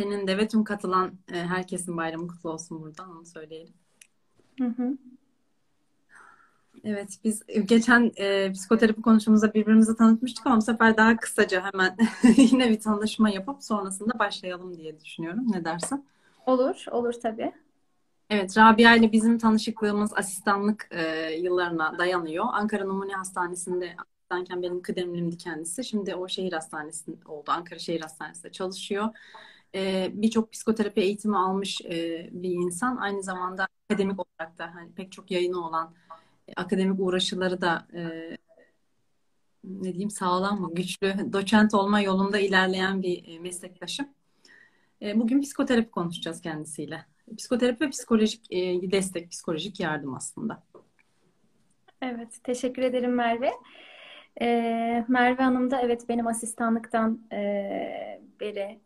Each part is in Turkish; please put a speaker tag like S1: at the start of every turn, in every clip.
S1: Senin de ve tüm katılan e, herkesin bayramı kutlu olsun buradan onu söyleyelim.
S2: Hı hı.
S1: Evet, biz geçen e, psikoterapi konuşmamızda birbirimizi tanıtmıştık ama bu sefer daha kısaca hemen yine bir tanışma yapıp sonrasında başlayalım diye düşünüyorum. Ne dersin?
S2: Olur, olur tabii.
S1: Evet, Rabia ile bizim tanışıklığımız asistanlık e, yıllarına dayanıyor. Ankara Numune Hastanesi'nde asistanken benim kıdemlimdi kendisi. Şimdi o şehir hastanesinde oldu. Ankara Şehir Hastanesi'nde çalışıyor. E, Birçok psikoterapi eğitimi almış e, bir insan. Aynı zamanda akademik olarak da hani pek çok yayını olan akademik uğraşıları da e, ne diyeyim sağlam mı, güçlü, doçent olma yolunda ilerleyen bir e, meslektaşım. E, bugün psikoterapi konuşacağız kendisiyle. Psikoterapi ve psikolojik e, destek, psikolojik yardım aslında.
S2: Evet, teşekkür ederim Merve. Ee, Merve Hanım da evet benim asistanlıktan e, beri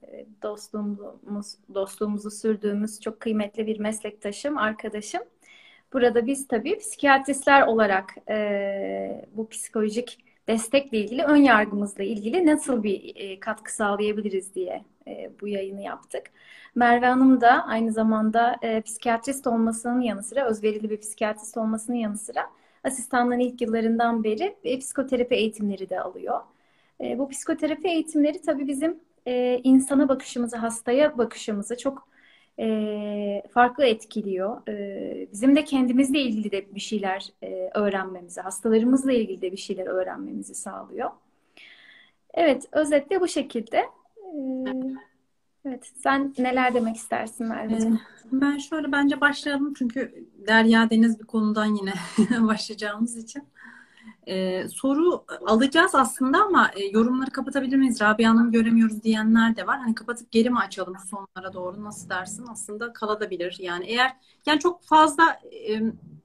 S2: dostluğumuz, dostluğumuzu sürdüğümüz çok kıymetli bir meslektaşım, arkadaşım. Burada biz tabii psikiyatristler olarak e, bu psikolojik destekle ilgili, ön yargımızla ilgili nasıl bir e, katkı sağlayabiliriz diye e, bu yayını yaptık. Merve Hanım da aynı zamanda e, psikiyatrist olmasının yanı sıra, özverili bir psikiyatrist olmasının yanı sıra asistanlığın ilk yıllarından beri e, psikoterapi eğitimleri de alıyor. E, bu psikoterapi eğitimleri tabii bizim e, insana bakışımızı, hastaya bakışımızı çok e, farklı etkiliyor. E, bizim de kendimizle ilgili de bir şeyler e, öğrenmemizi, hastalarımızla ilgili de bir şeyler öğrenmemizi sağlıyor. Evet, özetle bu şekilde. E, evet, sen neler demek istersin Merveciğim?
S1: Ben şöyle bence başlayalım çünkü derya deniz bir konudan yine başlayacağımız için. Ee, soru alacağız aslında ama e, yorumları kapatabilir miyiz? Rabia Hanım göremiyoruz diyenler de var. Hani kapatıp geri mi açalım sonlara doğru nasıl dersin? Aslında kalabilir. Yani eğer yani çok fazla e,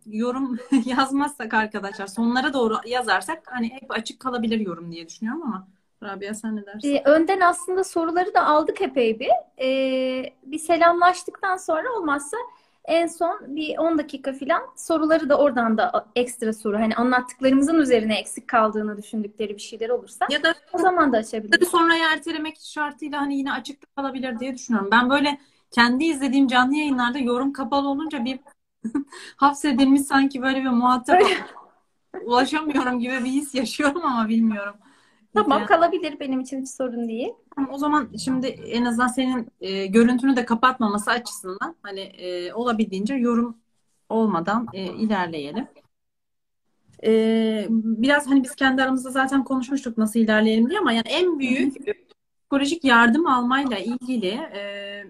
S1: yorum yazmazsak arkadaşlar sonlara doğru yazarsak hani hep açık kalabilir yorum diye düşünüyorum ama Rabia sen ne dersin?
S2: Ee, önden aslında soruları da aldık epey bir. Ee, bir selamlaştıktan sonra olmazsa en son bir 10 dakika falan soruları da oradan da ekstra soru hani anlattıklarımızın üzerine eksik kaldığını düşündükleri bir şeyler olursa ya da o zaman da açabiliriz.
S1: Sonra ertelemek şartıyla hani yine açıkta kalabilir diye düşünüyorum. Ben böyle kendi izlediğim canlı yayınlarda yorum kapalı olunca bir hapsedilmiş sanki böyle bir muhatap ulaşamıyorum gibi bir his yaşıyorum ama bilmiyorum.
S2: Tamam kalabilir benim için hiç sorun değil.
S1: O zaman şimdi en azından senin e, görüntünü de kapatmaması açısından hani e, olabildiğince yorum olmadan e, ilerleyelim. E, biraz hani biz kendi aramızda zaten konuşmuştuk nasıl ilerleyelim diye ama yani en büyük psikolojik yardım almayla ilgili e,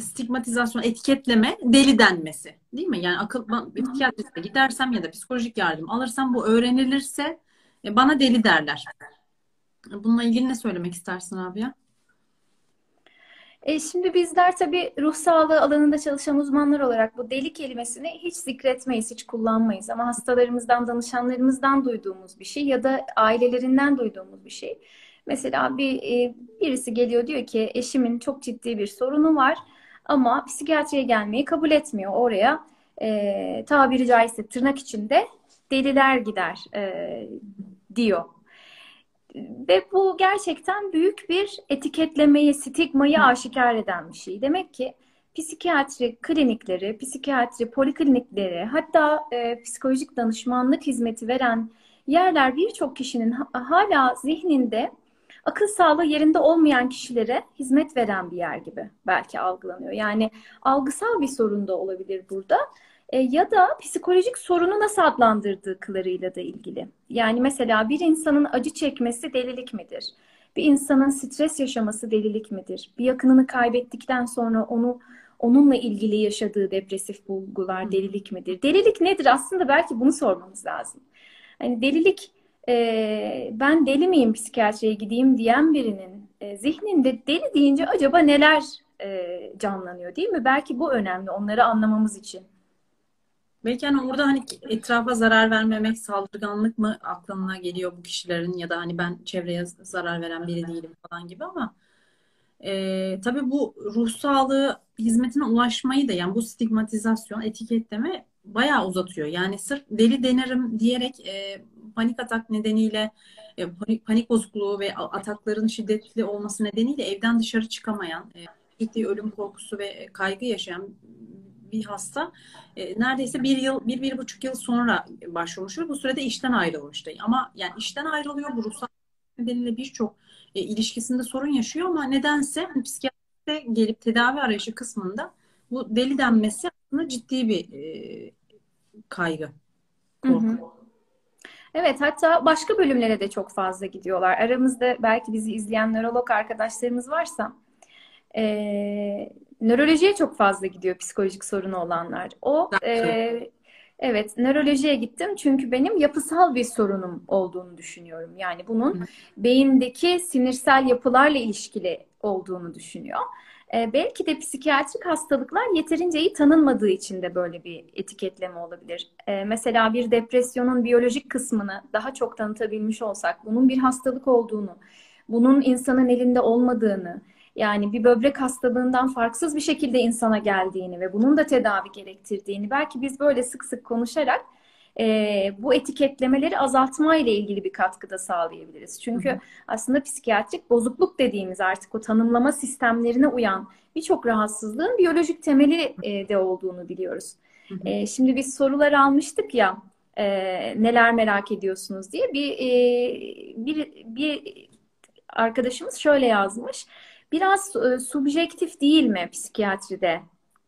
S1: stigmatizasyon, etiketleme deli denmesi. Değil mi? Yani akıl psikiyatriste gidersem ya da psikolojik yardım alırsam bu öğrenilirse e, bana deli derler. Bununla ilgili ne söylemek istersin abi ya?
S2: E şimdi bizler tabii ruh sağlığı alanında çalışan uzmanlar olarak bu deli kelimesini hiç zikretmeyiz, hiç kullanmayız. Ama hastalarımızdan, danışanlarımızdan duyduğumuz bir şey ya da ailelerinden duyduğumuz bir şey. Mesela bir e, birisi geliyor diyor ki eşimin çok ciddi bir sorunu var ama psikiyatriye gelmeyi kabul etmiyor. Oraya e, tabiri caizse tırnak içinde deliler gider e, diyor. Ve bu gerçekten büyük bir etiketlemeyi, stigmayı aşikar eden bir şey. Demek ki psikiyatri klinikleri, psikiyatri poliklinikleri, hatta e, psikolojik danışmanlık hizmeti veren yerler birçok kişinin hala zihninde akıl sağlığı yerinde olmayan kişilere hizmet veren bir yer gibi belki algılanıyor. Yani algısal bir sorun da olabilir burada. E, ya da psikolojik sorunu nasıl adlandırdıklarıyla da ilgili. Yani mesela bir insanın acı çekmesi delilik midir? Bir insanın stres yaşaması delilik midir? Bir yakınını kaybettikten sonra onu onunla ilgili yaşadığı depresif bulgular delilik midir? Delilik nedir? Aslında belki bunu sormamız lazım. Hani delilik e, ben deli miyim psikiyatriye gideyim diyen birinin e, zihninde deli deyince acaba neler e, canlanıyor değil mi? Belki bu önemli onları anlamamız için.
S1: Belki hani orada hani etrafa zarar vermemek, saldırganlık mı aklına geliyor bu kişilerin ya da hani ben çevreye zarar veren biri değilim falan gibi ama e, tabii bu ruh sağlığı hizmetine ulaşmayı da yani bu stigmatizasyon, etiketleme bayağı uzatıyor. Yani sırf deli denerim diyerek e, panik atak nedeniyle e, panik, panik bozukluğu ve atakların şiddetli olması nedeniyle evden dışarı çıkamayan, e, ciddi ölüm korkusu ve kaygı yaşayan bir hasta e, neredeyse bir yıl, bir, bir buçuk yıl sonra başvurmuş ve bu sürede işten ayrılmıştı. Ama yani işten ayrılıyor, bu ruhsal nedeniyle birçok e, ilişkisinde sorun yaşıyor ama nedense hani, psikiyatriste gelip tedavi arayışı kısmında bu deli denmesi aslında ciddi bir e, kaygı, korku. Hı hı.
S2: Evet, hatta başka bölümlere de çok fazla gidiyorlar. Aramızda belki bizi izleyen nörolog arkadaşlarımız varsa e, nörolojiye çok fazla gidiyor psikolojik sorunu olanlar. O e, evet nörolojiye gittim çünkü benim yapısal bir sorunum olduğunu düşünüyorum. Yani bunun Hı. beyindeki sinirsel yapılarla ilişkili olduğunu düşünüyor. E, belki de psikiyatrik hastalıklar yeterince iyi tanınmadığı için de böyle bir etiketleme olabilir. E, mesela bir depresyonun biyolojik kısmını daha çok tanıtabilmiş olsak, bunun bir hastalık olduğunu, bunun insanın elinde olmadığını, yani bir böbrek hastalığından farksız bir şekilde insana geldiğini ve bunun da tedavi gerektirdiğini belki biz böyle sık sık konuşarak e, bu etiketlemeleri azaltma ile ilgili bir katkıda sağlayabiliriz. Çünkü hı hı. aslında psikiyatrik bozukluk dediğimiz artık o tanımlama sistemlerine uyan birçok rahatsızlığın biyolojik temeli e, de olduğunu biliyoruz. Hı hı. E, şimdi biz sorular almıştık ya e, neler merak ediyorsunuz diye bir e, bir bir arkadaşımız şöyle yazmış. Biraz e, subjektif değil mi psikiyatride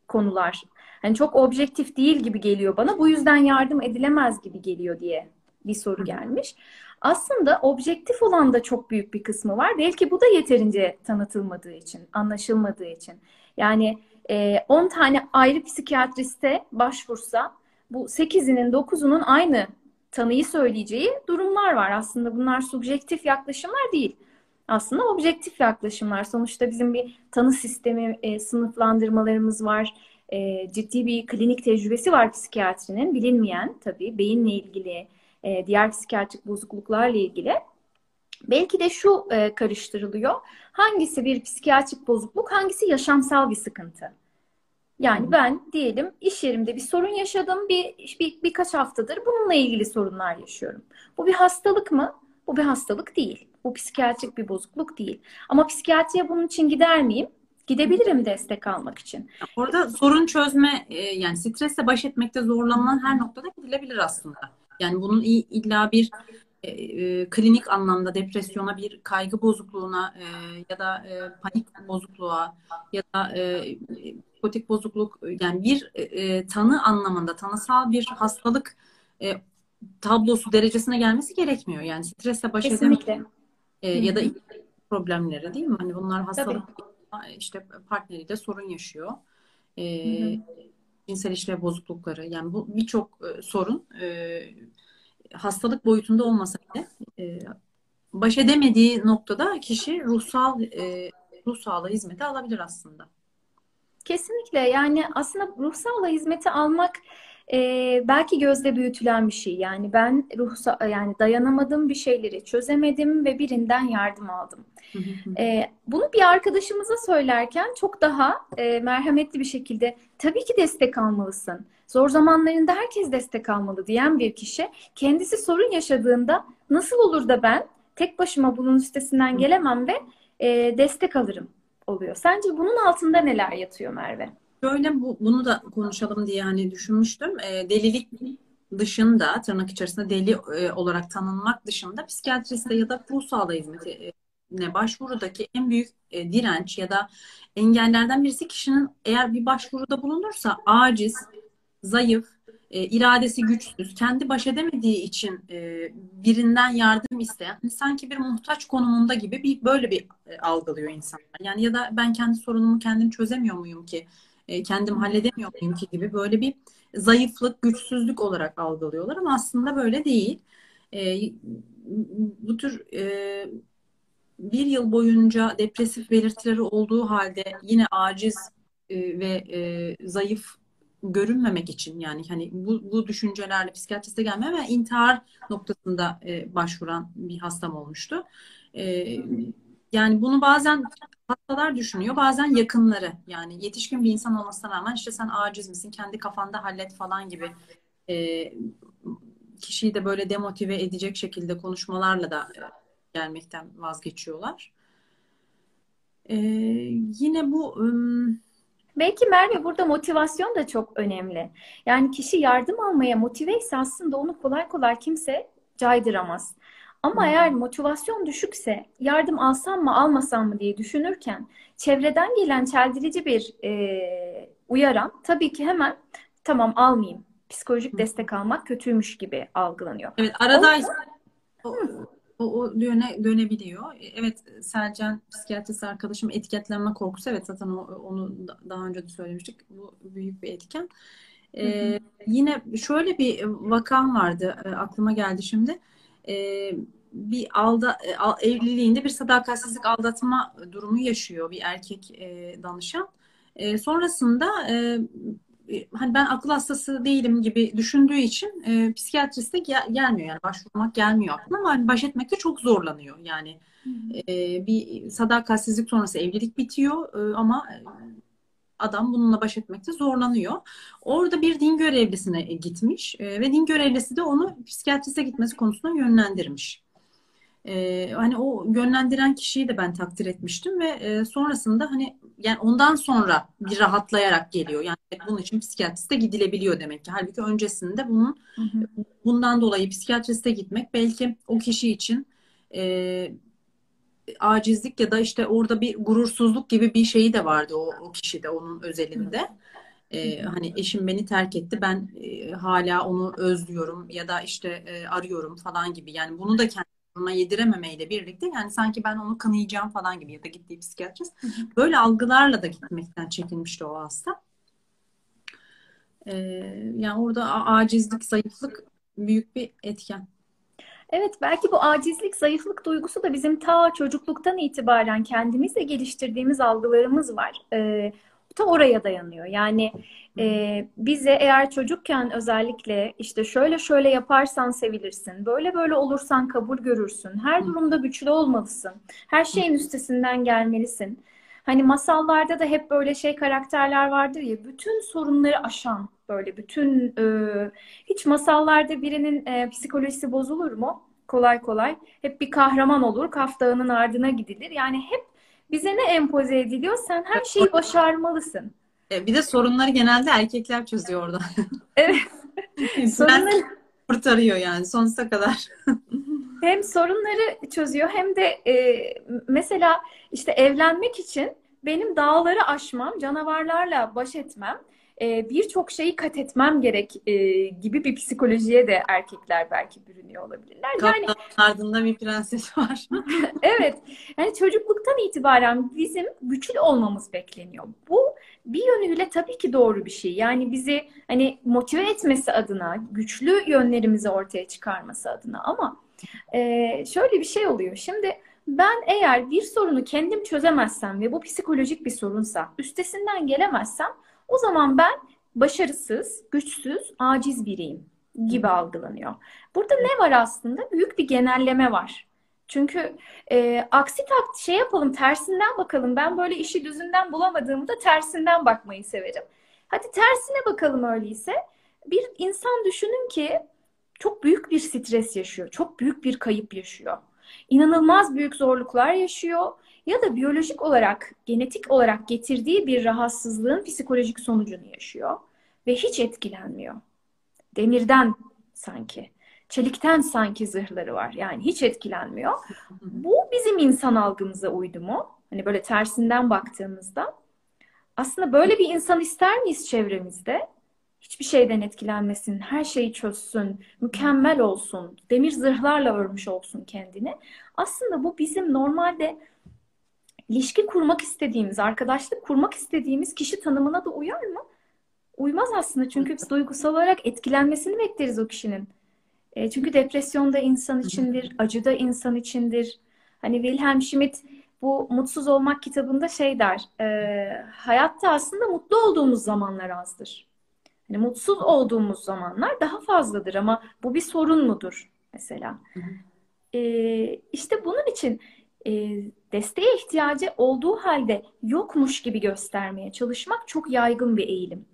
S2: konular? Hani çok objektif değil gibi geliyor bana. Bu yüzden yardım edilemez gibi geliyor diye bir soru gelmiş. Aslında objektif olan da çok büyük bir kısmı var. Belki bu da yeterince tanıtılmadığı için, anlaşılmadığı için. Yani 10 e, tane ayrı psikiyatriste başvursa bu 8'inin 9'unun aynı tanıyı söyleyeceği durumlar var. Aslında bunlar subjektif yaklaşımlar değil. Aslında objektif yaklaşımlar. Sonuçta bizim bir tanı sistemi, e, sınıflandırmalarımız var e, ciddi bir klinik tecrübesi var psikiyatrinin. Bilinmeyen tabii beyinle ilgili, e, diğer psikiyatrik bozukluklarla ilgili. Belki de şu e, karıştırılıyor. Hangisi bir psikiyatrik bozukluk, hangisi yaşamsal bir sıkıntı? Yani ben diyelim iş yerimde bir sorun yaşadım, bir, bir birkaç haftadır bununla ilgili sorunlar yaşıyorum. Bu bir hastalık mı? Bu bir hastalık değil. Bu psikiyatrik bir bozukluk değil. Ama psikiyatriye bunun için gider miyim? Gidebilirim destek almak için.
S1: Orada sorun çözme e, yani stresle baş etmekte zorlanılan her noktada gidilebilir aslında. Yani bunun illa bir e, e, klinik anlamda depresyona, bir kaygı bozukluğuna e, ya da e, panik bozukluğa ya da e, psikotik bozukluk yani bir e, tanı anlamında tanısal bir hastalık e, tablosu derecesine gelmesi gerekmiyor. Yani stresle baş edemek e, ya da problemleri değil mi? Hani bunlar hastalık işte partneriyle sorun yaşıyor. E, cinsel işlev bozuklukları yani bu birçok e, sorun e, hastalık boyutunda olmasa bile e, baş edemediği noktada kişi ruhsal e, ruh sağlığı hizmeti alabilir aslında.
S2: Kesinlikle yani aslında ruh sağlığı hizmeti almak e, belki gözde büyütülen bir şey. Yani ben ruhsa yani dayanamadım bir şeyleri çözemedim ve birinden yardım aldım. e, bunu bir arkadaşımıza söylerken çok daha e, merhametli bir şekilde tabii ki destek almalısın. Zor zamanlarında herkes destek almalı diyen bir kişi kendisi sorun yaşadığında nasıl olur da ben tek başıma bunun üstesinden gelemem ve e, destek alırım oluyor. Sence bunun altında neler yatıyor Merve?
S1: Şöyle bu, bunu da konuşalım diye hani düşünmüştüm. E, delilik dışında tırnak içerisinde deli e, olarak tanınmak dışında psikiyatriste ya da ruh sağlığı hizmeti ne başvurudaki en büyük e, direnç ya da engellerden birisi kişinin eğer bir başvuruda bulunursa aciz, zayıf, e, iradesi güçsüz, kendi baş edemediği için e, birinden yardım isteyen, hani sanki bir muhtaç konumunda gibi bir böyle bir e, algılıyor insanlar. Yani ya da ben kendi sorunumu kendim çözemiyor muyum ki e, kendim halledemiyor muyum ki gibi böyle bir zayıflık, güçsüzlük olarak algılıyorlar ama aslında böyle değil. E, bu tür e, bir yıl boyunca depresif belirtileri olduğu halde yine aciz ve zayıf görünmemek için yani hani bu, bu düşüncelerle psikiyatriste gelmeye ve intihar noktasında başvuran bir hastam olmuştu. yani bunu bazen hastalar düşünüyor. Bazen yakınları yani yetişkin bir insan olmasına rağmen işte sen aciz misin? Kendi kafanda hallet falan gibi e, kişiyi de böyle demotive edecek şekilde konuşmalarla da gelmekten vazgeçiyorlar. Ee, yine bu ım,
S2: Belki Merve burada motivasyon da çok önemli. Yani kişi yardım almaya motive ise aslında onu kolay kolay kimse caydıramaz. Ama
S1: Hı.
S2: eğer motivasyon düşükse yardım alsam mı almasam mı diye düşünürken çevreden gelen çeldirici bir e, uyaran tabii ki hemen tamam almayayım. Psikolojik destek almak kötüymüş gibi algılanıyor.
S1: evet aradaysa o, o, o yöne dönebiliyor. Evet Selcan psikiyatrist arkadaşım etiketlenme korkusu evet zaten o, onu da- daha önce de söylemiştik. Bu büyük bir etken.
S2: Hı hı.
S1: Ee, yine şöyle bir vakam vardı e, aklıma geldi şimdi. Ee, bir alda e, evliliğinde bir sadakatsizlik aldatma durumu yaşıyor bir erkek e, danışan. E, sonrasında e, e, hani ben akıl hastası değilim gibi düşündüğü için e, psikiyatriste gel- gelmiyor yani başvurmak gelmiyor aklına ama hani baş etmekte çok zorlanıyor yani e, bir sadakatsizlik sonrası evlilik bitiyor e, ama e, adam bununla baş etmekte zorlanıyor. Orada bir din görevlisine gitmiş e, ve din görevlisi de onu psikiyatriste gitmesi konusunda yönlendirmiş. E, hani o yönlendiren kişiyi de ben takdir etmiştim ve e, sonrasında hani yani ondan sonra bir rahatlayarak geliyor. Yani bunun için psikiyatriste gidilebiliyor demek ki. Halbuki öncesinde bunun
S2: Hı hı.
S1: bundan dolayı psikiyatriste gitmek belki o kişi için e, acizlik ya da işte orada bir gurursuzluk gibi bir şeyi de vardı o, o kişide onun özelinde. Ee, hani eşim beni terk etti ben e, hala onu özlüyorum ya da işte e, arıyorum falan gibi yani bunu da kendine yedirememeyle birlikte yani sanki ben onu kınayacağım falan gibi ya da gittiği psikiyatrist böyle algılarla da gitmekten çekinmişti o hasta. Ee, yani orada acizlik, zayıflık büyük bir etken.
S2: Evet, belki bu acizlik, zayıflık duygusu da bizim ta çocukluktan itibaren kendimizle geliştirdiğimiz algılarımız var. Ee, ta oraya dayanıyor. Yani e, bize eğer çocukken özellikle işte şöyle şöyle yaparsan sevilirsin, böyle böyle olursan kabul görürsün, her durumda güçlü olmalısın, her şeyin üstesinden gelmelisin. Hani masallarda da hep böyle şey karakterler vardır ya, bütün sorunları aşan, böyle bütün e, hiç masallarda birinin e, psikolojisi bozulur mu? Kolay kolay. Hep bir kahraman olur, Kaf Dağı'nın ardına gidilir. Yani hep bize ne empoze ediliyor? Sen her şeyi başarmalısın.
S1: E, Bir de sorunları genelde erkekler çözüyor orada.
S2: Evet, sorunları
S1: kurtarıyor yani sonsuza kadar.
S2: hem sorunları çözüyor hem de e, mesela işte evlenmek için benim dağları aşmam, canavarlarla baş etmem, e, birçok şeyi kat etmem gerek e, gibi bir psikolojiye de erkekler belki bürünüyor olabilirler. Yani
S1: ardında bir prenses var.
S2: Evet, yani çocukluktan itibaren bizim güçlü olmamız bekleniyor. Bu bir yönüyle tabii ki doğru bir şey. Yani bizi hani motive etmesi adına, güçlü yönlerimizi ortaya çıkarması adına. Ama e, şöyle bir şey oluyor. Şimdi ben eğer bir sorunu kendim çözemezsem ve bu psikolojik bir sorunsa, üstesinden gelemezsem, o zaman ben başarısız, güçsüz, aciz biriyim gibi algılanıyor. Burada ne var aslında? Büyük bir genelleme var. Çünkü e, aksi tak şey yapalım, tersinden bakalım. Ben böyle işi düzünden bulamadığımda tersinden bakmayı severim. Hadi tersine bakalım öyleyse. Bir insan düşünün ki çok büyük bir stres yaşıyor, çok büyük bir kayıp yaşıyor. İnanılmaz büyük zorluklar yaşıyor ya da biyolojik olarak, genetik olarak getirdiği bir rahatsızlığın psikolojik sonucunu yaşıyor ve hiç etkilenmiyor. Demirden sanki. Çelikten sanki zırhları var. Yani hiç etkilenmiyor. Bu bizim insan algımıza uydu mu? Hani böyle tersinden baktığımızda. Aslında böyle bir insan ister miyiz çevremizde? Hiçbir şeyden etkilenmesin, her şeyi çözsün, mükemmel olsun, demir zırhlarla örmüş olsun kendini. Aslında bu bizim normalde ilişki kurmak istediğimiz, arkadaşlık kurmak istediğimiz kişi tanımına da uyar mı? Uymaz aslında çünkü biz duygusal olarak etkilenmesini bekleriz o kişinin. E, çünkü depresyon da insan içindir, acı da insan içindir. Hani Wilhelm Schmidt bu Mutsuz Olmak kitabında şey der, e, hayatta aslında mutlu olduğumuz zamanlar azdır. Hani mutsuz olduğumuz zamanlar daha fazladır ama bu bir sorun mudur mesela? E, işte bunun için e, desteğe ihtiyacı olduğu halde yokmuş gibi göstermeye çalışmak çok yaygın bir eğilim.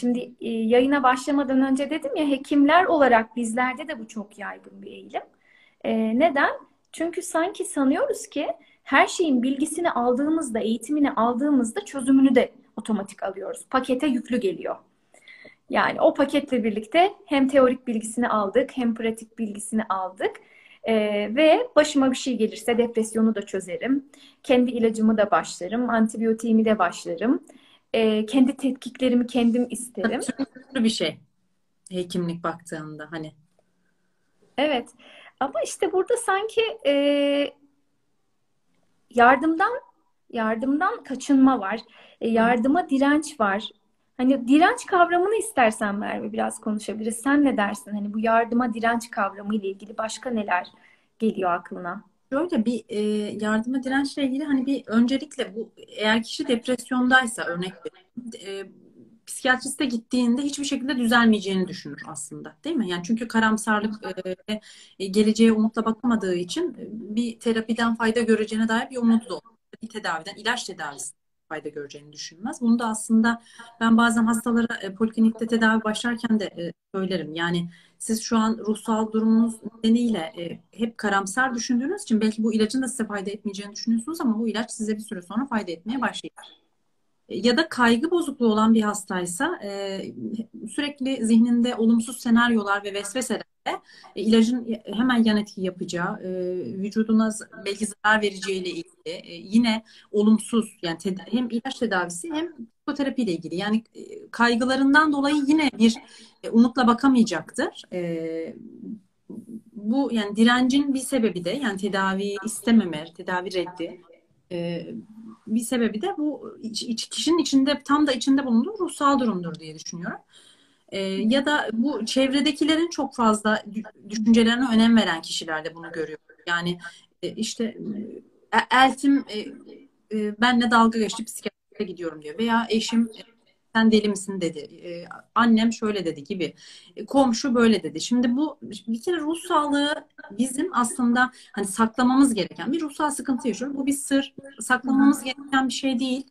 S2: Şimdi e, yayına başlamadan önce dedim ya hekimler olarak bizlerde de bu çok yaygın bir eğilim. E, neden? Çünkü sanki sanıyoruz ki her şeyin bilgisini aldığımızda, eğitimini aldığımızda çözümünü de otomatik alıyoruz. Pakete yüklü geliyor. Yani o paketle birlikte hem teorik bilgisini aldık hem pratik bilgisini aldık. Ee, ve başıma bir şey gelirse depresyonu da çözerim. Kendi ilacımı da başlarım. Antibiyotiğimi de başlarım. Ee, kendi tetkiklerimi kendim isterim.
S1: Türlü bir şey. Hekimlik baktığında hani.
S2: Evet. Ama işte burada sanki e, yardımdan yardımdan kaçınma var. E, yardıma direnç var. Hani direnç kavramını istersen Merve biraz konuşabiliriz. Sen ne dersin? Hani bu yardıma direnç kavramı ile ilgili başka neler geliyor aklına?
S1: Şöyle bir e, yardıma dirençle ilgili hani bir öncelikle bu eğer kişi depresyondaysa örnek e, psikiyatriste gittiğinde hiçbir şekilde düzelmeyeceğini düşünür aslında. Değil mi? Yani çünkü karamsarlık e, geleceğe umutla bakamadığı için bir terapiden fayda göreceğine dair bir umudu da olur. Bir tedaviden, ilaç tedavisi fayda göreceğini düşünmez. Bunu da aslında ben bazen hastalara e, poliklinikte tedavi başlarken de e, söylerim. Yani siz şu an ruhsal durumunuz nedeniyle e, hep karamsar düşündüğünüz için belki bu ilacın da size fayda etmeyeceğini düşünüyorsunuz ama bu ilaç size bir süre sonra fayda etmeye başlayacak. Ya da kaygı bozukluğu olan bir hastaysa e, sürekli zihninde olumsuz senaryolar ve vesveselerle e, ilacın hemen yan etki yapacağı, e, vücuduna belki zarar vereceğiyle ilgili e, yine olumsuz yani hem ilaç tedavisi hem psikoterapi ile ilgili yani e, kaygılarından dolayı yine bir e, umutla bakamayacaktır. E, bu yani direncin bir sebebi de yani tedavi istememe, tedavi reddi e, bir sebebi de bu iç, iç, kişinin içinde tam da içinde bulunduğu ruhsal durumdur diye düşünüyorum. E, ya da bu çevredekilerin çok fazla düşüncelerine önem veren kişilerde bunu görüyorum. Yani e, işte e, eltim e, e, benle dalga geçti psikiyatriste gidiyorum diyor veya eşim e, sen deli misin dedi. Ee, annem şöyle dedi gibi. E, komşu böyle dedi. Şimdi bu bir kere ruh sağlığı bizim aslında hani saklamamız gereken bir ruhsal sıkıntı yaşıyoruz. Bu bir sır. Saklamamız gereken bir şey değil.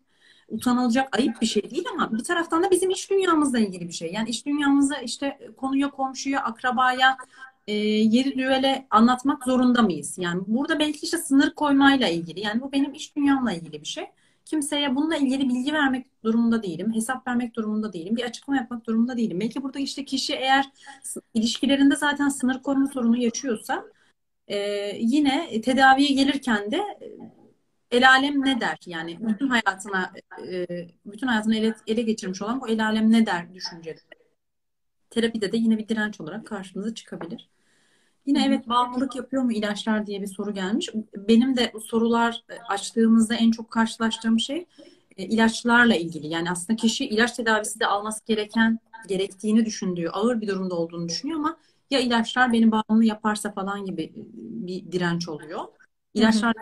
S1: Utanılacak ayıp bir şey değil ama bir taraftan da bizim iç dünyamızla ilgili bir şey. Yani iç dünyamızı işte konuya, komşuya, akrabaya, e, yeri düvele anlatmak zorunda mıyız? Yani burada belki işte sınır koymayla ilgili. Yani bu benim iç dünyamla ilgili bir şey kimseye bununla ilgili bilgi vermek durumunda değilim. Hesap vermek durumunda değilim. Bir açıklama yapmak durumunda değilim. Belki burada işte kişi eğer ilişkilerinde zaten sınır koruma sorunu yaşıyorsa e, yine tedaviye gelirken de e, el alem ne der? Yani bütün hayatına e, bütün hayatını ele, ele geçirmiş olan bu el alem ne der düşüncede. Terapide de yine bir direnç olarak karşımıza çıkabilir. Yine evet bağımlılık yapıyor mu ilaçlar diye bir soru gelmiş. Benim de sorular e, açtığımızda en çok karşılaştığım şey e, ilaçlarla ilgili. Yani aslında kişi ilaç tedavisi de alması gereken, gerektiğini düşündüğü, ağır bir durumda olduğunu düşünüyor ama ya ilaçlar beni bağımlı yaparsa falan gibi e, bir direnç oluyor. İlaçlar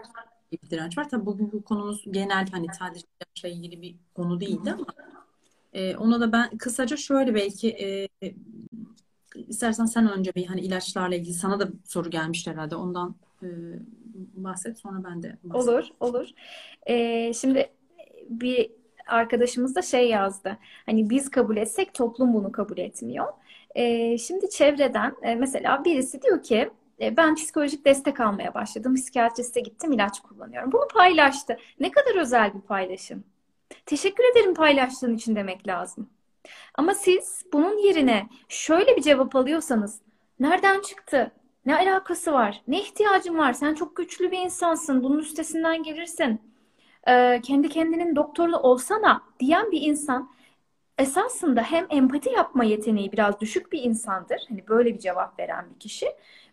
S1: bir direnç var. Tabii bugün bu konumuz genel hani sadece ilaçla ilgili bir konu değildi ama e, ona da ben kısaca şöyle belki e, İstersen sen önce bir hani ilaçlarla ilgili sana da soru gelmişti herhalde. Ondan e, bahset sonra ben de bahsedeyim.
S2: Olur, olur. Ee, şimdi bir arkadaşımız da şey yazdı. Hani biz kabul etsek toplum bunu kabul etmiyor. Ee, şimdi çevreden e, mesela birisi diyor ki e, ben psikolojik destek almaya başladım. Psikiyatriste gittim, ilaç kullanıyorum. Bunu paylaştı. Ne kadar özel bir paylaşım. Teşekkür ederim paylaştığın için demek lazım. Ama siz bunun yerine şöyle bir cevap alıyorsanız nereden çıktı? Ne alakası var? Ne ihtiyacın var? Sen çok güçlü bir insansın. Bunun üstesinden gelirsin. Ee, kendi kendinin doktoru olsana diyen bir insan esasında hem empati yapma yeteneği biraz düşük bir insandır. Hani böyle bir cevap veren bir kişi.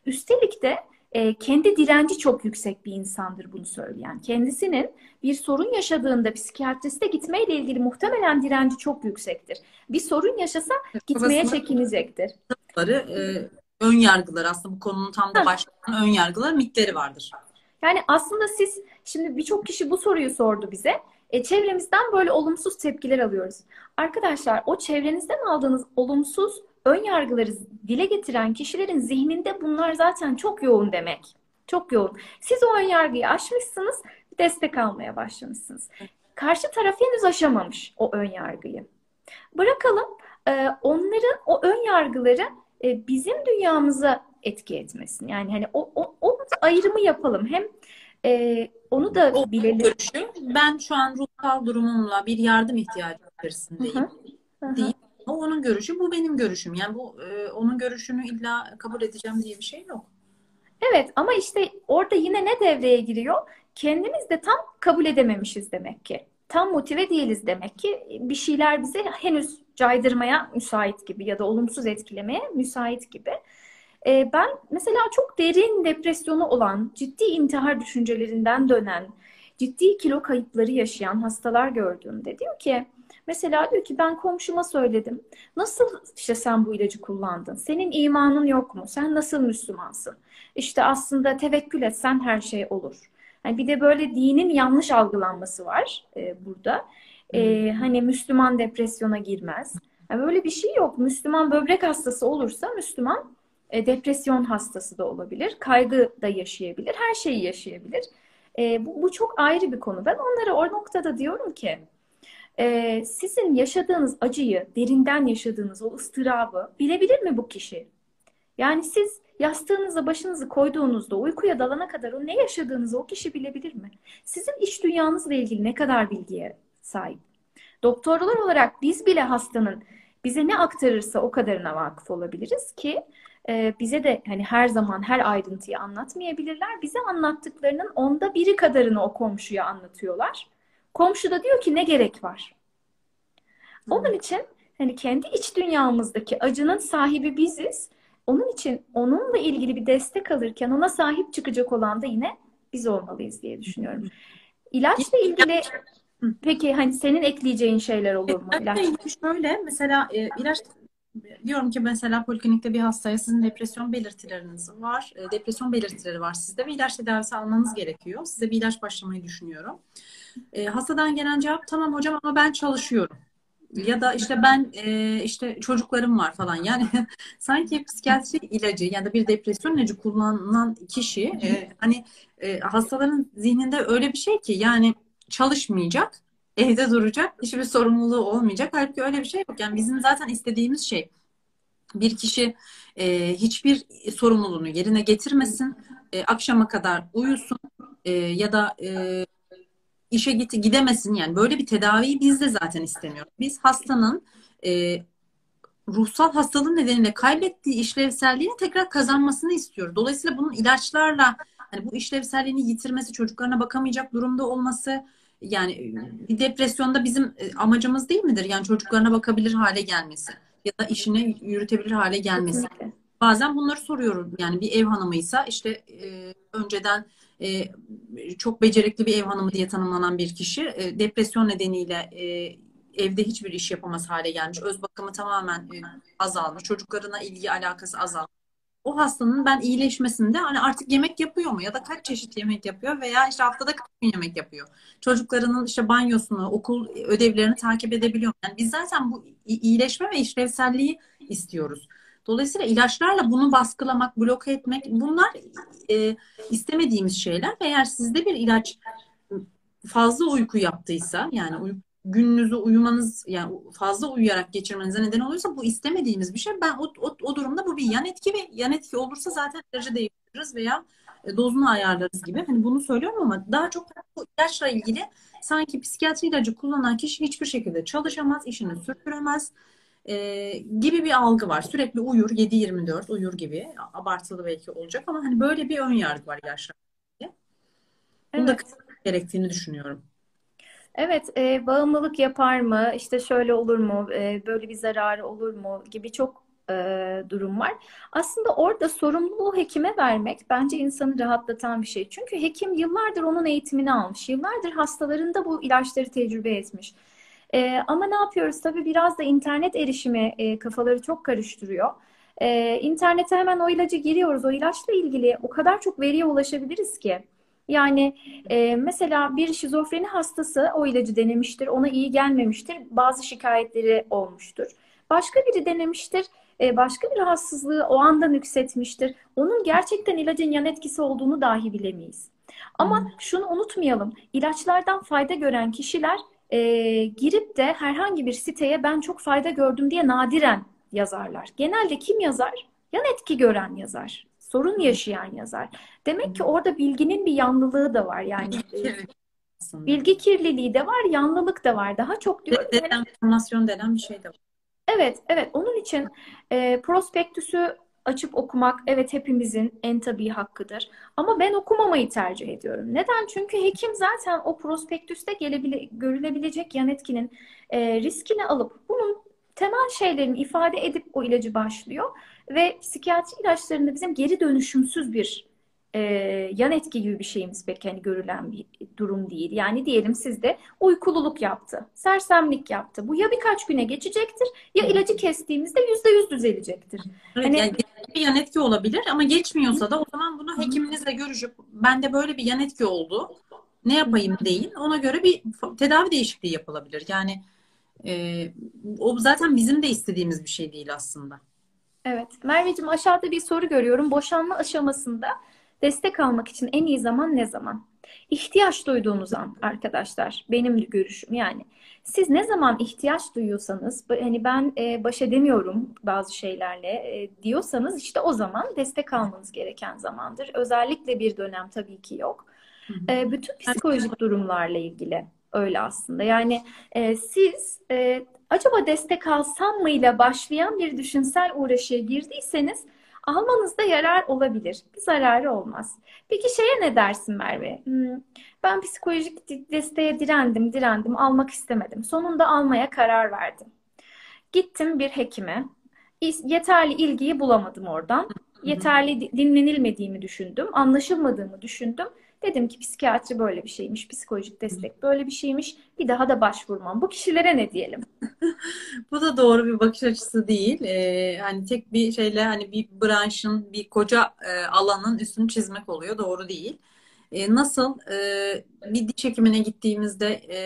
S2: Üstelik de e, kendi direnci çok yüksek bir insandır bunu söyleyen. Kendisinin bir sorun yaşadığında psikiyatriste gitmeyle ilgili muhtemelen direnci çok yüksektir. Bir sorun yaşasa gitmeye Babasının çekinecektir.
S1: E, ön yargılar aslında bu konunun tam da başlayan ön yargılar mitleri vardır.
S2: Yani aslında siz şimdi birçok kişi bu soruyu sordu bize. E, çevremizden böyle olumsuz tepkiler alıyoruz. Arkadaşlar o çevrenizden aldığınız olumsuz ön yargıları dile getiren kişilerin zihninde bunlar zaten çok yoğun demek. Çok yoğun. Siz o ön yargıyı aşmışsınız, destek almaya başlamışsınız. Karşı taraf henüz aşamamış o ön yargıyı. Bırakalım e, onların o ön yargıları e, bizim dünyamıza etki etmesin. Yani hani o, o, o ayrımı yapalım. Hem e, onu da
S1: O
S2: bilelim.
S1: görüşü ben şu an ruhsal durumumla bir yardım ihtiyacı içerisindeyim
S2: hı, hı hı.
S1: Onun görüşü, bu benim görüşüm. Yani bu e, onun görüşünü illa kabul edeceğim diye bir şey yok.
S2: Evet ama işte orada yine ne devreye giriyor? Kendimiz de tam kabul edememişiz demek ki. Tam motive değiliz demek ki. Bir şeyler bizi henüz caydırmaya müsait gibi ya da olumsuz etkilemeye müsait gibi. Ee, ben mesela çok derin depresyonu olan, ciddi intihar düşüncelerinden dönen, ciddi kilo kayıpları yaşayan hastalar gördüğümde diyor ki mesela diyor ki ben komşuma söyledim. Nasıl işte sen bu ilacı kullandın? Senin imanın yok mu? Sen nasıl Müslümansın? İşte aslında tevekkül etsen her şey olur. Yani bir de böyle dinin yanlış algılanması var e, burada. E, hani Müslüman depresyona girmez. Yani böyle bir şey yok. Müslüman böbrek hastası olursa Müslüman e, depresyon hastası da olabilir. Kaygı da yaşayabilir. Her şeyi yaşayabilir. E, bu, bu çok ayrı bir konu. Ben onlara o noktada diyorum ki e, sizin yaşadığınız acıyı, derinden yaşadığınız o ıstırabı bilebilir mi bu kişi? Yani siz yastığınıza başınızı koyduğunuzda uykuya dalana kadar o ne yaşadığınızı o kişi bilebilir mi? Sizin iç dünyanızla ilgili ne kadar bilgiye sahip? Doktorlar olarak biz bile hastanın bize ne aktarırsa o kadarına vakıf olabiliriz ki e, bize de hani her zaman her ayrıntıyı anlatmayabilirler. Bize anlattıklarının onda biri kadarını o komşuya anlatıyorlar. Komşu da diyor ki ne gerek var? Onun için hani kendi iç dünyamızdaki acının sahibi biziz. Onun için onunla ilgili bir destek alırken ona sahip çıkacak olan da yine biz olmalıyız diye düşünüyorum. İlaçla ilgili peki hani senin ekleyeceğin şeyler olur mu? İlaç.
S1: Şöyle mesela e, ilaç diyorum ki mesela poliklinikte bir hastaya sizin depresyon belirtileriniz var. E, depresyon belirtileri var sizde ve ilaç tedavisi almanız gerekiyor. Size bir ilaç başlamayı düşünüyorum. E, hastadan gelen cevap tamam hocam ama ben çalışıyorum. Ya da işte ben e, işte çocuklarım var falan. Yani sanki psikiyatri ilacı ya da bir depresyon ilacı kullanan kişi e, hani e, hastaların zihninde öyle bir şey ki yani çalışmayacak, evde duracak, hiçbir sorumluluğu olmayacak. Halbuki öyle bir şey yok. Yani bizim zaten istediğimiz şey bir kişi e, hiçbir sorumluluğunu yerine getirmesin, e, akşama kadar uyusun e, ya da e, işe git gidemesin yani böyle bir tedaviyi biz de zaten istemiyoruz. Biz hastanın e, ruhsal hastalığı nedeniyle kaybettiği işlevselliğini tekrar kazanmasını istiyoruz. Dolayısıyla bunun ilaçlarla hani bu işlevselliğini yitirmesi, çocuklarına bakamayacak durumda olması yani bir depresyonda bizim e, amacımız değil midir? Yani çocuklarına bakabilir hale gelmesi ya da işini yürütebilir hale gelmesi.
S2: Kesinlikle.
S1: Bazen bunları soruyorum. Yani bir ev hanımıysa işte e, önceden e, çok becerikli bir ev hanımı diye tanımlanan bir kişi e, depresyon nedeniyle e, evde hiçbir iş yapamaz hale gelmiş. Öz bakımı tamamen e, azalmış. Çocuklarına ilgi alakası azalmış. O hastanın ben iyileşmesinde hani artık yemek yapıyor mu ya da kaç çeşit yemek yapıyor veya işte haftada kaç gün yemek yapıyor. Çocuklarının işte banyosunu, okul ödevlerini takip edebiliyor. mu? Yani biz zaten bu iyileşme ve işlevselliği istiyoruz. Dolayısıyla ilaçlarla bunu baskılamak, bloke etmek bunlar e, istemediğimiz şeyler eğer sizde bir ilaç fazla uyku yaptıysa yani uy- gününüzü uyumanız yani fazla uyuyarak geçirmenize neden oluyorsa bu istemediğimiz bir şey. Ben o, o, o durumda bu bir yan etki ve yan etki olursa zaten ilacı değiştiririz veya e, dozunu ayarlarız gibi. Hani bunu söylüyorum ama daha çok bu ilaçla ilgili sanki psikiyatri ilacı kullanan kişi hiçbir şekilde çalışamaz, işini sürdüremez e, gibi bir algı var. Sürekli uyur, 7-24 uyur gibi. Abartılı belki olacak ama hani böyle bir ön yargı var ilaçla ilgili. Bunu da
S2: Evet.
S1: kısmak gerektiğini düşünüyorum.
S2: Evet, e, bağımlılık yapar mı? İşte şöyle olur mu? E, böyle bir zararı olur mu? Gibi çok e, durum var. Aslında orada sorumluluğu hekime vermek bence insanı rahatlatan bir şey. Çünkü hekim yıllardır onun eğitimini almış. Yıllardır hastalarında bu ilaçları tecrübe etmiş. E, ama ne yapıyoruz? Tabii biraz da internet erişimi e, kafaları çok karıştırıyor. E, internete hemen o ilacı giriyoruz. O ilaçla ilgili o kadar çok veriye ulaşabiliriz ki. Yani e, mesela bir şizofreni hastası o ilacı denemiştir, ona iyi gelmemiştir, bazı şikayetleri olmuştur. Başka biri denemiştir, e, başka bir rahatsızlığı o anda nüksetmiştir. Onun gerçekten ilacın yan etkisi olduğunu dahi bilemeyiz. Ama şunu unutmayalım, ilaçlardan fayda gören kişiler e, girip de herhangi bir siteye ben çok fayda gördüm diye nadiren yazarlar. Genelde kim yazar? Yan etki gören yazar. Sorun yaşayan yazar. Demek ki orada bilginin bir yanlılığı da var. Yani bilgi kirliliği de var, yanlılık da var. Daha çok hani
S1: Dezenformasyon denen bir şey de var.
S2: Evet, evet. Onun için e, prospektüsü açıp okumak evet hepimizin en tabii hakkıdır. Ama ben okumamayı tercih ediyorum. Neden? Çünkü hekim zaten o prospektüste gelebile, görülebilecek yan etkinin e, riskini alıp bunun temel şeylerini ifade edip o ilacı başlıyor. Ve psikiyatri ilaçlarında bizim geri dönüşümsüz bir e, yan etki gibi bir şeyimiz pek hani görülen bir durum değil. Yani diyelim sizde uykululuk yaptı, sersemlik yaptı. Bu ya birkaç güne geçecektir ya ilacı kestiğimizde yüzde yüz düzelecektir.
S1: Evet,
S2: Hani-
S1: yani bir yan etki olabilir ama geçmiyorsa da o zaman bunu hekiminizle görüşüp bende böyle bir yan etki oldu. Ne yapayım deyin. Ona göre bir tedavi değişikliği yapılabilir. Yani e, o zaten bizim de istediğimiz bir şey değil aslında.
S2: Evet. Merveciğim aşağıda bir soru görüyorum. Boşanma aşamasında destek almak için en iyi zaman ne zaman? İhtiyaç duyduğunuz an arkadaşlar. Benim görüşüm yani. Siz ne zaman ihtiyaç duyuyorsanız, hani ben e, baş edemiyorum bazı şeylerle e, diyorsanız işte o zaman destek almanız gereken zamandır. Özellikle bir dönem tabii ki yok. E, bütün psikolojik durumlarla ilgili öyle aslında. Yani e, siz e, acaba destek alsam mı ile başlayan bir düşünsel uğraşıya girdiyseniz almanızda yarar olabilir. Bir zararı olmaz. Peki şeye ne dersin Merve? Hmm, ben psikolojik de- desteğe direndim, direndim, almak istemedim. Sonunda almaya karar verdim. Gittim bir hekime. Yeterli ilgiyi bulamadım oradan. Yeterli di- dinlenilmediğimi düşündüm, anlaşılmadığımı düşündüm. Dedim ki psikiyatri böyle bir şeymiş, psikolojik destek böyle bir şeymiş. Bir daha da başvurmam. Bu kişilere ne diyelim?
S1: Bu da doğru bir bakış açısı değil. Ee, hani tek bir şeyle hani bir branşın, bir koca e, alanın üstünü çizmek oluyor. Doğru değil. Ee, nasıl e, bir diş hekimine gittiğimizde e,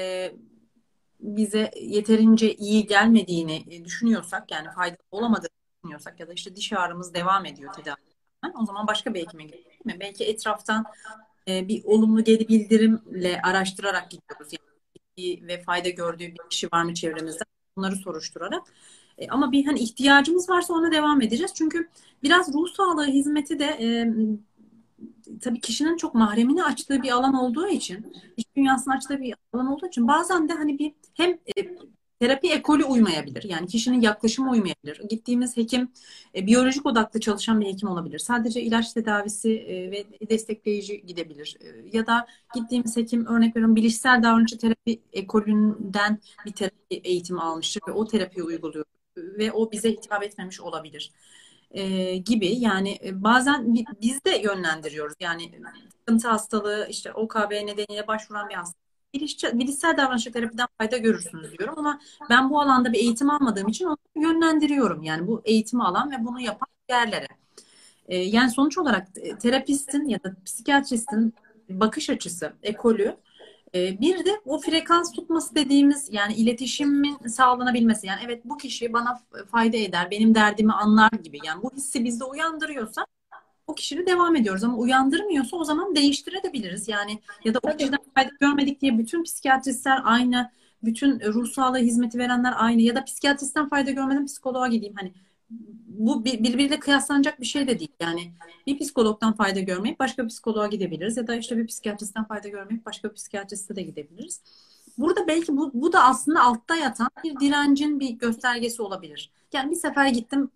S1: bize yeterince iyi gelmediğini e, düşünüyorsak yani faydalı olamadığını düşünüyorsak ya da işte diş ağrımız devam ediyor tedaviden o zaman başka bir hekime değil mi? Belki etraftan e, bir olumlu geri bildirimle araştırarak gidiyoruz. Yani ve fayda gördüğü bir kişi var mı çevremizde? Bunları soruşturarak. E, ama bir hani ihtiyacımız varsa ona devam edeceğiz. Çünkü biraz ruh sağlığı hizmeti de e, tabii kişinin çok mahremini açtığı bir alan olduğu için, iş dünyasını açtığı bir alan olduğu için bazen de hani bir hem e, terapi ekolü uymayabilir. Yani kişinin yaklaşımı uymayabilir. Gittiğimiz hekim e, biyolojik odaklı çalışan bir hekim olabilir. Sadece ilaç tedavisi e, ve destekleyici gidebilir. E, ya da gittiğimiz hekim örnek veriyorum bilişsel davranışçı terapi ekolünden bir terapi eğitimi almıştır ve o terapiyi uyguluyor ve o bize hitap etmemiş olabilir e, gibi yani e, bazen bi- biz de yönlendiriyoruz yani sıkıntı hastalığı işte OKB nedeniyle başvuran bir hasta Bilişçe- bilişsel davranışçı terapiden fayda görürsünüz diyorum ama ben bu alanda bir eğitim almadığım için onu yönlendiriyorum yani bu eğitimi alan ve bunu yapan yerlere. E, yani sonuç olarak e, terapistin ya da psikiyatristin bakış açısı, ekolü e, bir de o frekans tutması dediğimiz yani iletişimin sağlanabilmesi. Yani evet bu kişi bana fayda eder, benim derdimi anlar gibi. Yani bu hissi bizde uyandırıyorsa o kişiyle devam ediyoruz ama uyandırmıyorsa o zaman değiştirebiliriz. Yani ya da o kişiden fayda görmedik diye bütün psikiyatristler aynı, bütün ruh sağlığı hizmeti verenler aynı ya da psikiyatristten fayda görmedim psikoloğa gideyim. Hani bu bir- birbiriyle kıyaslanacak bir şey de değil. Yani bir psikologdan fayda görmeyip başka bir psikoloğa gidebiliriz ya da işte bir psikiyatristten fayda görmeyip başka bir psikiyatriste de gidebiliriz. Burada belki bu, bu da aslında altta yatan bir direncin bir göstergesi olabilir. Yani bir sefer gittim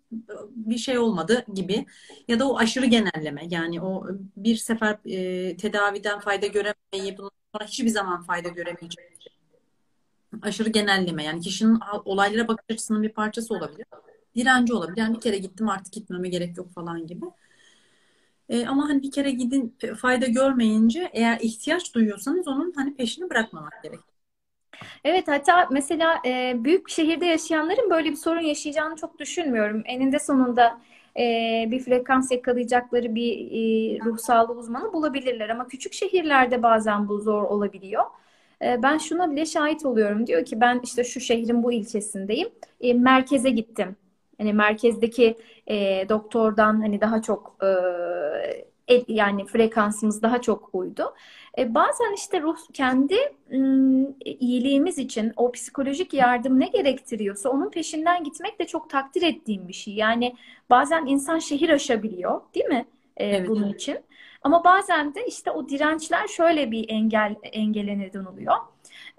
S1: bir şey olmadı gibi ya da o aşırı genelleme yani o bir sefer e, tedaviden fayda göremeyi bundan sonra hiçbir zaman fayda göremeyecek aşırı genelleme yani kişinin olaylara bakış açısının bir parçası olabilir. Direnci olabilir. Yani bir kere gittim artık gitmeme gerek yok falan gibi. E, ama hani bir kere gidin fayda görmeyince eğer ihtiyaç duyuyorsanız onun hani peşini bırakmamak gerek.
S2: Evet hatta mesela e, büyük şehirde yaşayanların böyle bir sorun yaşayacağını çok düşünmüyorum. Eninde sonunda e, bir frekans yakalayacakları bir e, ruh sağlığı uzmanı bulabilirler ama küçük şehirlerde bazen bu zor olabiliyor. E, ben şuna bile şahit oluyorum. Diyor ki ben işte şu şehrin bu ilçesindeyim. E, merkeze gittim. Hani merkezdeki e, doktordan hani daha çok e, yani frekansımız daha çok uydu. E, bazen işte ruh kendi iyiliğimiz için o psikolojik yardım ne gerektiriyorsa onun peşinden gitmek de çok takdir ettiğim bir şey. Yani bazen insan şehir aşabiliyor, değil mi? E,
S1: Evet.
S2: bunun için. Ama bazen de işte o dirençler şöyle bir engel engele neden oluyor.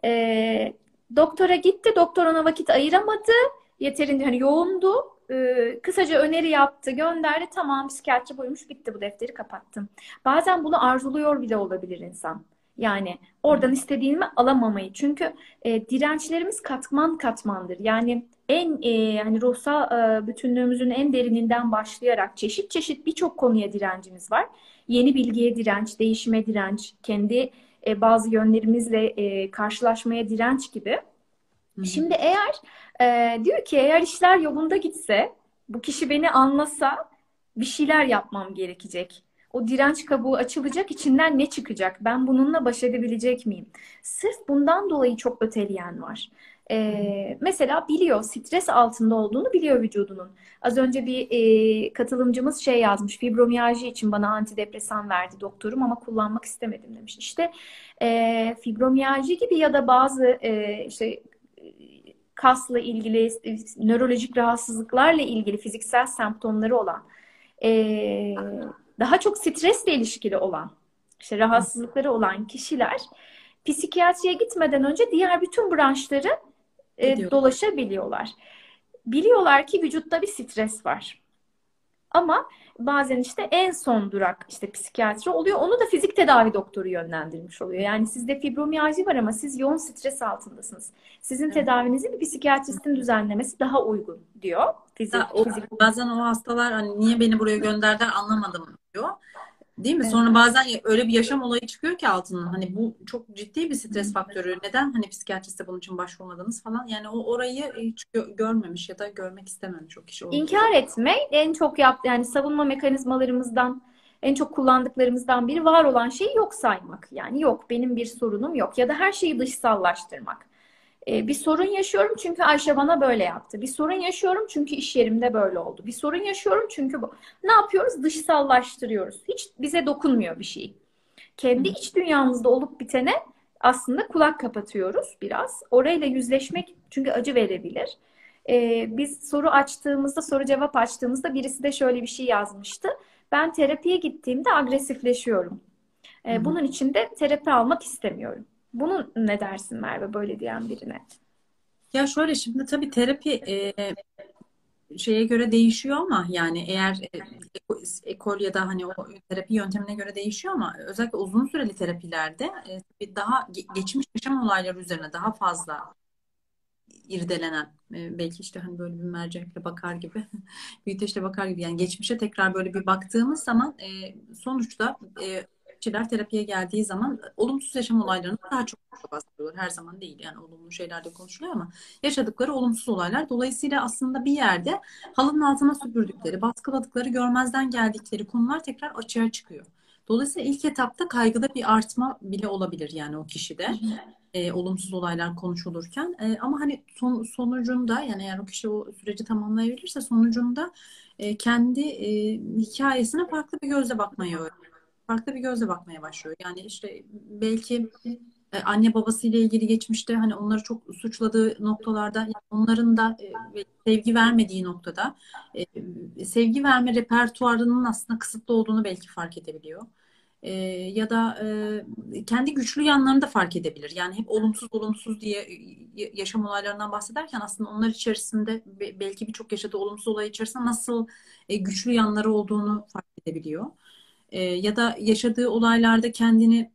S2: E, doktora gitti, doktor ona vakit ayıramadı. Yeterince hani yoğundu. E, kısaca öneri yaptı, gönderdi. Tamam psikiyatri buymuş, bitti bu defteri kapattım. Bazen bunu arzuluyor bile olabilir insan. Yani oradan istediğimi alamamayı. Çünkü e, dirençlerimiz katman katmandır. Yani en e, hani ruhsal e, bütünlüğümüzün en derininden başlayarak çeşit çeşit birçok konuya direncimiz var. Yeni bilgiye direnç, değişime direnç, kendi e, bazı yönlerimizle e, karşılaşmaya direnç gibi.
S1: Hı hı.
S2: Şimdi eğer e, diyor ki eğer işler yolunda gitse, bu kişi beni anlasa bir şeyler yapmam gerekecek. O direnç kabuğu açılacak, içinden ne çıkacak? Ben bununla baş edebilecek miyim? Sırf bundan dolayı çok öteleyen var. E, mesela biliyor, stres altında olduğunu biliyor vücudunun. Az önce bir e, katılımcımız şey yazmış, fibromiyalji için bana antidepresan verdi doktorum ama kullanmak istemedim demiş. İşte e, fibromiyalji gibi ya da bazı e, işte kasla ilgili, nörolojik rahatsızlıklarla ilgili fiziksel semptomları olan, e, daha çok stresle ilişkili olan, işte rahatsızlıkları olan kişiler psikiyatriye gitmeden önce diğer bütün branşları e, dolaşabiliyorlar. Biliyorlar ki vücutta bir stres var. Ama bazen işte en son durak işte psikiyatri oluyor. Onu da fizik tedavi doktoru yönlendirmiş oluyor. Yani sizde fibromiyalji var ama siz yoğun stres altındasınız. Sizin tedavinizi bir psikiyatristin düzenlemesi daha uygun diyor. Fizik,
S1: o-
S2: fizik.
S1: bazen o hastalar hani niye beni buraya gönderdiler anlamadım diyor. Değil mi?
S2: Evet.
S1: Sonra bazen öyle bir yaşam olayı çıkıyor ki altından. Hani bu çok ciddi bir stres faktörü. Neden hani psikiyatriste bunun için başvurmadınız falan. Yani o orayı hiç gö- görmemiş ya da görmek istememiş o kişi.
S2: İnkar etme en çok yap yani savunma mekanizmalarımızdan en çok kullandıklarımızdan biri var olan şeyi yok saymak. Yani yok benim bir sorunum yok ya da her şeyi dışsallaştırmak. Ee, bir sorun yaşıyorum çünkü Ayşe bana böyle yaptı. Bir sorun yaşıyorum çünkü iş yerimde böyle oldu. Bir sorun yaşıyorum çünkü bu. Ne yapıyoruz? Dışsallaştırıyoruz. Hiç bize dokunmuyor bir şey. Kendi iç dünyamızda olup bitene aslında kulak kapatıyoruz biraz. Orayla yüzleşmek çünkü acı verebilir. Ee, biz soru açtığımızda, soru cevap açtığımızda birisi de şöyle bir şey yazmıştı. Ben terapiye gittiğimde agresifleşiyorum. Ee, bunun için de terapi almak istemiyorum. Bunun ne dersin Merve böyle diyen birine?
S1: Ya şöyle şimdi tabii terapi e, şeye göre değişiyor ama yani eğer e, eko- ekol ya da hani o terapi yöntemine göre değişiyor ama özellikle uzun süreli terapilerde e, daha ge- geçmiş yaşam olayları üzerine daha fazla irdelenen e, belki işte hani böyle bir mercekle bakar gibi büyüteçle bakar gibi yani geçmişe tekrar böyle bir baktığımız zaman e, sonuçta e, kişiler terapiye geldiği zaman olumsuz yaşam olaylarını daha çok bahsediyorlar. Her zaman değil yani olumlu şeyler de konuşuluyor ama yaşadıkları olumsuz olaylar. Dolayısıyla aslında bir yerde halının altına süpürdükleri, baskıladıkları, görmezden geldikleri konular tekrar açığa çıkıyor. Dolayısıyla ilk etapta kaygıda bir artma bile olabilir yani o kişide e, olumsuz olaylar konuşulurken. E, ama hani son, sonucunda yani eğer o kişi o süreci tamamlayabilirse sonucunda e, kendi e, hikayesine farklı bir gözle bakmayı öğreniyor. Farklı bir gözle bakmaya başlıyor. Yani işte belki e, anne babasıyla ilgili geçmişte hani onları çok suçladığı noktalarda yani onların da e, sevgi vermediği noktada e, sevgi verme repertuarının aslında kısıtlı olduğunu belki fark edebiliyor. E, ya da e, kendi güçlü yanlarını da fark edebilir. Yani hep olumsuz olumsuz diye yaşam olaylarından bahsederken aslında onlar içerisinde be- belki birçok yaşadığı olumsuz olay içerisinde nasıl e, güçlü yanları olduğunu fark edebiliyor. E, ya da yaşadığı olaylarda kendini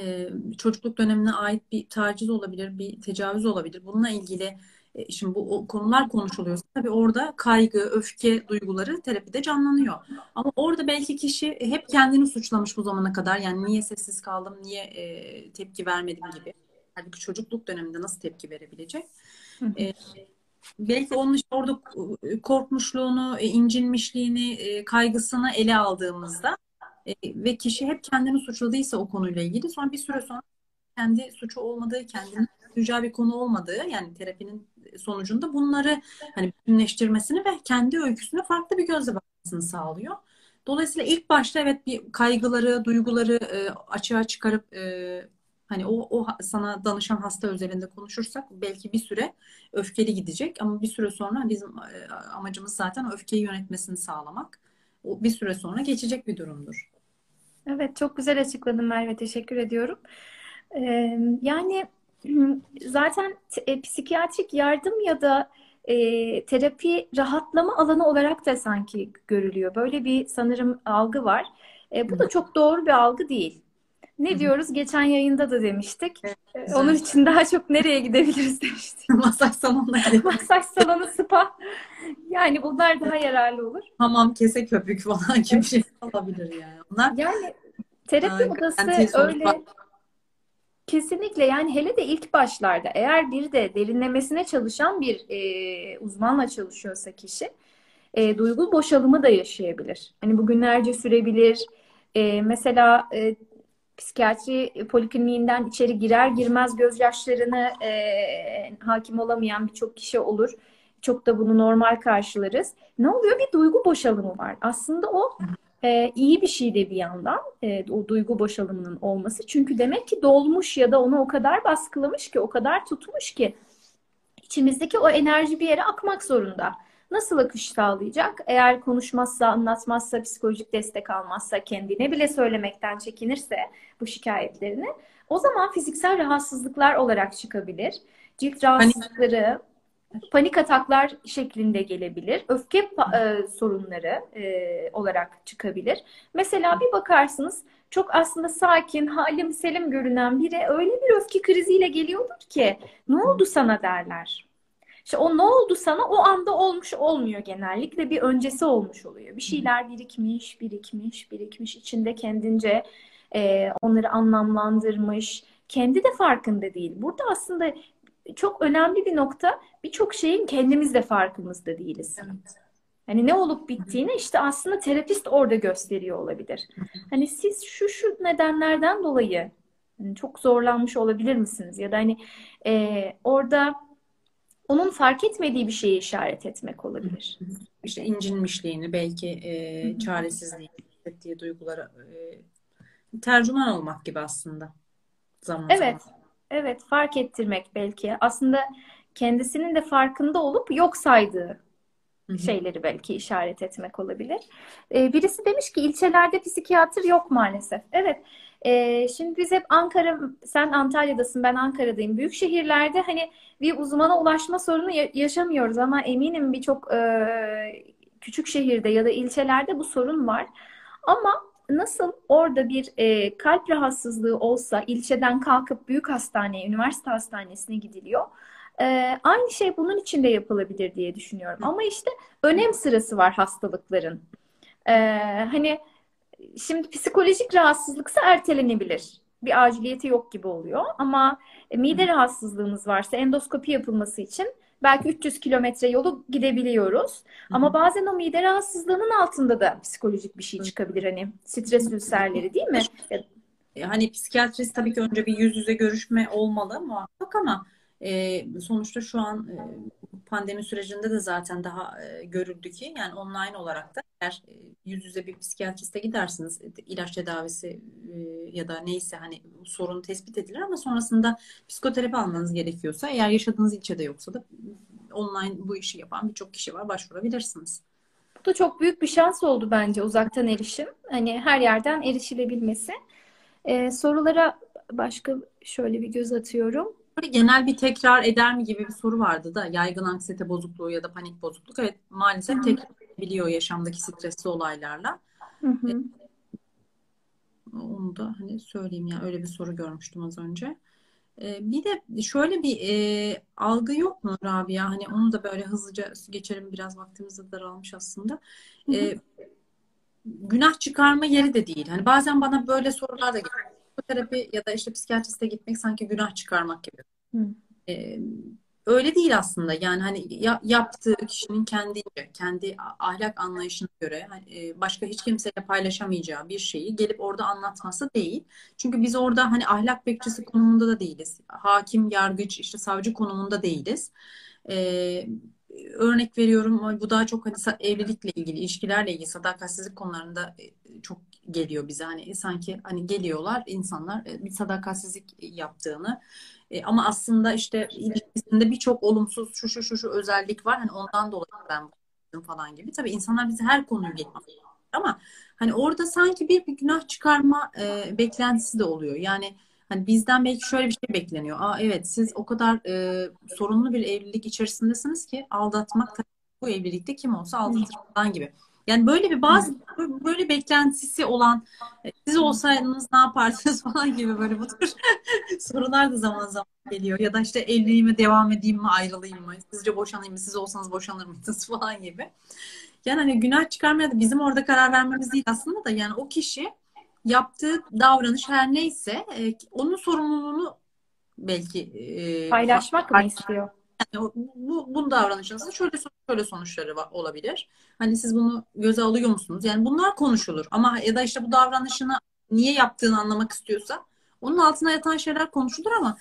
S1: e, çocukluk dönemine ait bir taciz olabilir, bir tecavüz olabilir. Bununla ilgili e, şimdi bu konular konuşuluyorsa tabii orada kaygı, öfke duyguları terapide canlanıyor. Ama orada belki kişi hep kendini suçlamış bu zamana kadar. Yani niye sessiz kaldım, niye e, tepki vermedim gibi. Halbuki çocukluk döneminde nasıl tepki verebilecek? E, belki onun işte orada korkmuşluğunu, e, incinmişliğini, e, kaygısını ele aldığımızda e, ve kişi hep kendini suçladıysa o konuyla ilgili sonra bir süre sonra kendi suçu olmadığı, kendini suçlayacağı bir konu olmadığı yani terapinin sonucunda bunları hani bütünleştirmesini ve kendi öyküsüne farklı bir gözle bakmasını sağlıyor. Dolayısıyla ilk başta evet bir kaygıları, duyguları e, açığa çıkarıp e, hani o, o sana danışan hasta özelinde konuşursak belki bir süre öfkeli gidecek ama bir süre sonra bizim e, amacımız zaten öfkeyi yönetmesini sağlamak. O bir süre sonra geçecek bir durumdur.
S2: Evet, çok güzel açıkladın Merve. Teşekkür ediyorum. Ee, yani zaten e, psikiyatrik yardım ya da e, terapi rahatlama alanı olarak da sanki görülüyor. Böyle bir sanırım algı var. E, bu da çok doğru bir algı değil. Ne Hı-hı. diyoruz? Geçen yayında da demiştik. Evet, e, Onun için daha çok nereye gidebiliriz demiştik.
S1: Masaj salonuna gidelim.
S2: Masaj salonu, spa. Yani bunlar daha yararlı olur.
S1: Hamam, kese köpük falan gibi evet. şey olabilir yani. Onlar
S2: yani terapi odası öyle Kesinlikle yani hele de ilk başlarda eğer bir de derinlemesine çalışan bir e, uzmanla çalışıyorsa kişi e, duygu boşalımı da yaşayabilir. Hani bugünlerce sürebilir. E, mesela e, psikiyatri polikliniğinden içeri girer girmez gözyaşlarını e, hakim olamayan birçok kişi olur. Çok da bunu normal karşılarız. Ne oluyor? Bir duygu boşalımı var. Aslında o e, iyi bir şey de bir yandan e, o duygu boşalımının olması. Çünkü demek ki dolmuş ya da onu o kadar baskılamış ki, o kadar tutmuş ki içimizdeki o enerji bir yere akmak zorunda. Nasıl akış sağlayacak? Eğer konuşmazsa, anlatmazsa, psikolojik destek almazsa, kendine bile söylemekten çekinirse bu şikayetlerini o zaman fiziksel rahatsızlıklar olarak çıkabilir. Cilt rahatsızlıkları, panik ataklar şeklinde gelebilir. Öfke e, sorunları e, olarak çıkabilir. Mesela bir bakarsınız çok aslında sakin, halim selim görünen biri öyle bir öfke kriziyle geliyordur ki ne oldu sana derler. İşte o ne oldu sana o anda olmuş olmuyor genellikle bir öncesi olmuş oluyor. Bir şeyler birikmiş, birikmiş, birikmiş içinde kendince e, onları anlamlandırmış. Kendi de farkında değil. Burada aslında çok önemli bir nokta birçok şeyin kendimiz de farkımızda değiliz. Evet. Hani ne olup bittiğini işte aslında terapist orada gösteriyor olabilir. Hani siz şu şu nedenlerden dolayı hani çok zorlanmış olabilir misiniz? Ya da hani e, orada onun fark etmediği bir şeyi işaret etmek olabilir.
S1: İşte incinmişliğini, belki e, çaresizliğini, hissettiği duyguları e, tercüman olmak gibi aslında.
S2: Zaman evet. Zaman. Evet, fark ettirmek belki. Aslında kendisinin de farkında olup yok saydığı şeyleri belki işaret etmek olabilir. Ee, birisi demiş ki ilçelerde psikiyatr yok maalesef. Evet. E, şimdi biz hep Ankara, sen Antalya'dasın, ben Ankara'dayım. Büyük şehirlerde hani bir uzmana ulaşma sorunu yaşamıyoruz ama eminim birçok e, küçük şehirde ya da ilçelerde bu sorun var. Ama nasıl orada bir e, kalp rahatsızlığı olsa ilçeden kalkıp büyük hastaneye, üniversite hastanesine gidiliyor. E, aynı şey bunun için de yapılabilir diye düşünüyorum. Ama işte önem sırası var hastalıkların. E, hani şimdi psikolojik rahatsızlıksa ertelenebilir. Bir aciliyeti yok gibi oluyor. Ama mide rahatsızlığımız varsa endoskopi yapılması için belki 300 kilometre yolu gidebiliyoruz. Hı-hı. Ama bazen o mide rahatsızlığının altında da psikolojik bir şey çıkabilir. Hani stres ülserleri değil mi?
S1: E, hani psikiyatrist tabii ki önce bir yüz yüze görüşme olmalı muhakkak ama e, sonuçta şu an e, pandemi sürecinde de zaten daha e, görüldü ki yani online olarak da eğer e, yüz yüze bir psikiyatriste gidersiniz ilaç tedavisi e, ya da neyse hani sorun tespit edilir ama sonrasında psikoterapi almanız gerekiyorsa eğer yaşadığınız ilçede yoksa da online bu işi yapan birçok kişi var başvurabilirsiniz.
S2: Bu da çok büyük bir şans oldu bence uzaktan erişim. Hani her yerden erişilebilmesi. Ee, sorulara başka şöyle bir göz atıyorum.
S1: Böyle genel bir tekrar eder mi gibi bir soru vardı da yaygın anksiyete bozukluğu ya da panik bozukluk. Evet maalesef Hı-hı. tekrar biliyor yaşamdaki stresli olaylarla. Hı-hı. E, onu da hani söyleyeyim ya öyle bir soru görmüştüm az önce. E, bir de şöyle bir e, algı yok mu Rabia? Hani onu da böyle hızlıca geçelim biraz vaktimiz de daralmış aslında. E, günah çıkarma yeri de değil. Hani bazen bana böyle sorular da geliyor psikoterapi ya da işte psikiyatriste gitmek sanki günah çıkarmak gibi. Ee, öyle değil aslında. Yani hani ya, yaptığı kişinin kendi kendi ahlak anlayışına göre hani, başka hiç kimseyle paylaşamayacağı bir şeyi gelip orada anlatması değil. Çünkü biz orada hani ahlak bekçisi konumunda da değiliz. Hakim, yargıç, işte savcı konumunda değiliz. Ee, örnek veriyorum bu daha çok hani evlilikle ilgili, ilişkilerle ilgili sadakatsizlik konularında e, çok geliyor bize. Hani sanki hani geliyorlar insanlar e, bir sadakatsizlik yaptığını e, ama aslında işte ilişkisinde birçok olumsuz şu şu şu şu özellik var. Hani ondan dolayı ben falan gibi. Tabii insanlar bize her konuyu geliyor ama hani orada sanki bir, bir günah çıkarma e, beklentisi de oluyor. Yani hani bizden belki şöyle bir şey bekleniyor. Aa evet siz o kadar e, sorunlu bir evlilik içerisindesiniz ki aldatmak bu evlilikte kim olsa aldatır falan gibi. Yani böyle bir bazı böyle beklentisi olan e, siz olsaydınız ne yapardınız falan gibi böyle bu tür sorular da zaman zaman geliyor. Ya da işte evliliğime devam edeyim mi ayrılayım mı? Sizce boşanayım mı? Siz olsanız boşanır mısınız falan gibi. Yani hani günah çıkarmaya da bizim orada karar vermemiz değil aslında da yani o kişi yaptığı davranış her neyse e, onun sorumluluğunu belki
S2: e, paylaşmak mı istiyor?
S1: Yani bu, bu davranışınızın şöyle şöyle sonuçları olabilir. Hani siz bunu göze alıyor musunuz? Yani bunlar konuşulur. Ama ya da işte bu davranışını niye yaptığını anlamak istiyorsa onun altına yatan şeyler konuşulur ama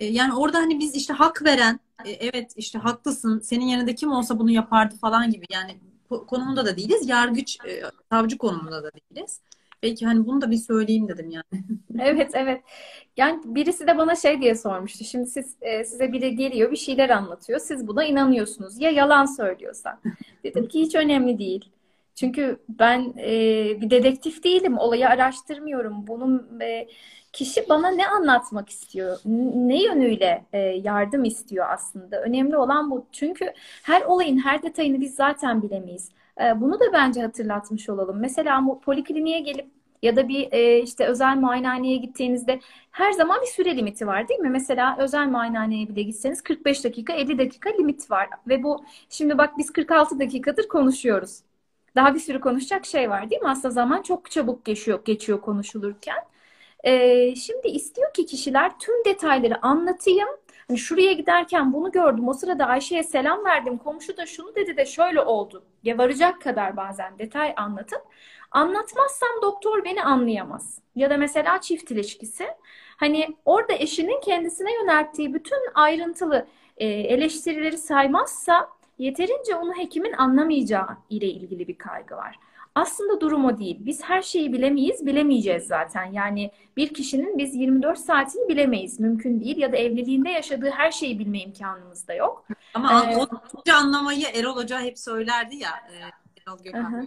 S1: e, yani orada hani biz işte hak veren e, evet işte haklısın senin yerinde kim olsa bunu yapardı falan gibi yani konumunda da değiliz. Yargıç, e, savcı konumunda da değiliz. Belki hani bunu da bir söyleyeyim dedim yani.
S2: evet evet. Yani birisi de bana şey diye sormuştu. Şimdi siz e, size biri geliyor bir şeyler anlatıyor. Siz buna inanıyorsunuz. Ya yalan söylüyorsa. Dedim ki hiç önemli değil. Çünkü ben e, bir dedektif değilim. Olayı araştırmıyorum. Bunun e, kişi bana ne anlatmak istiyor? Ne yönüyle e, yardım istiyor aslında? Önemli olan bu. Çünkü her olayın her detayını biz zaten bilemeyiz. E, bunu da bence hatırlatmış olalım. Mesela polikliniğe gelip ya da bir e, işte özel muayenehaneye gittiğinizde her zaman bir süre limiti var değil mi? Mesela özel muayenehaneye bile gitseniz 45 dakika 50 dakika limit var. Ve bu şimdi bak biz 46 dakikadır konuşuyoruz. Daha bir sürü konuşacak şey var değil mi? Aslında zaman çok çabuk geçiyor, geçiyor konuşulurken. Ee, şimdi istiyor ki kişiler tüm detayları anlatayım. Hani şuraya giderken bunu gördüm. O sırada Ayşe'ye selam verdim. Komşu da şunu dedi de şöyle oldu. Ya varacak kadar bazen detay anlatıp anlatmazsam doktor beni anlayamaz. Ya da mesela çift ilişkisi. Hani orada eşinin kendisine yönelttiği bütün ayrıntılı e, eleştirileri saymazsa yeterince onu hekimin anlamayacağı ile ilgili bir kaygı var. Aslında durum o değil. Biz her şeyi bilemeyiz, bilemeyeceğiz zaten. Yani bir kişinin biz 24 saatini bilemeyiz. Mümkün değil. Ya da evliliğinde yaşadığı her şeyi bilme imkanımız da yok.
S1: Ama ee, o anlamayı Erol Hoca hep söylerdi ya. E, Erol Gökhan. E,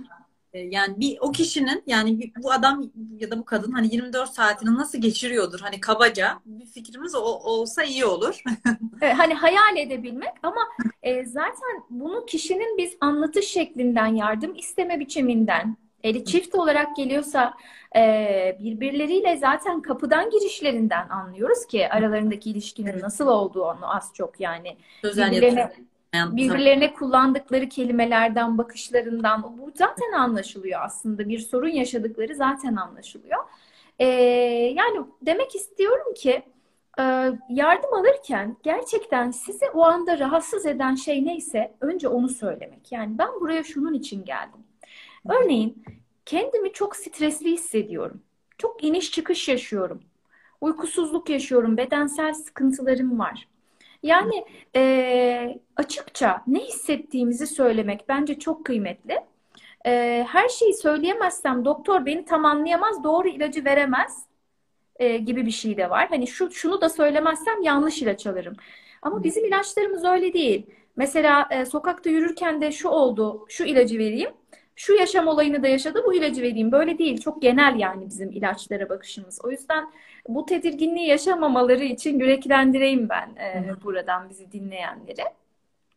S1: yani bir o kişinin yani bu adam ya da bu kadın hani 24 saatini nasıl geçiriyordur hani kabaca bir fikrimiz o, olsa iyi olur.
S2: evet, hani hayal edebilmek ama e, zaten bunu kişinin biz anlatış şeklinden yardım isteme biçiminden eli çift olarak geliyorsa e, birbirleriyle zaten kapıdan girişlerinden anlıyoruz ki aralarındaki ilişkinin nasıl olduğunu az çok yani.
S1: Özel birbirlerine,
S2: kullandıkları kelimelerden, bakışlarından bu zaten anlaşılıyor aslında. Bir sorun yaşadıkları zaten anlaşılıyor. Ee, yani demek istiyorum ki e, yardım alırken gerçekten sizi o anda rahatsız eden şey neyse önce onu söylemek. Yani ben buraya şunun için geldim. Örneğin kendimi çok stresli hissediyorum. Çok iniş çıkış yaşıyorum. Uykusuzluk yaşıyorum, bedensel sıkıntılarım var. Yani e, açıkça ne hissettiğimizi söylemek bence çok kıymetli. E, her şeyi söyleyemezsem doktor beni tam anlayamaz, doğru ilacı veremez e, gibi bir şey de var. Hani şu şunu da söylemezsem yanlış ilaç alırım. Ama bizim ilaçlarımız öyle değil. Mesela e, sokakta yürürken de şu oldu, şu ilacı vereyim. Şu yaşam olayını da yaşadı, bu ilacı vereyim. Böyle değil. Çok genel yani bizim ilaçlara bakışımız. O yüzden bu tedirginliği yaşamamaları için yüreklendireyim ben e, buradan bizi dinleyenleri.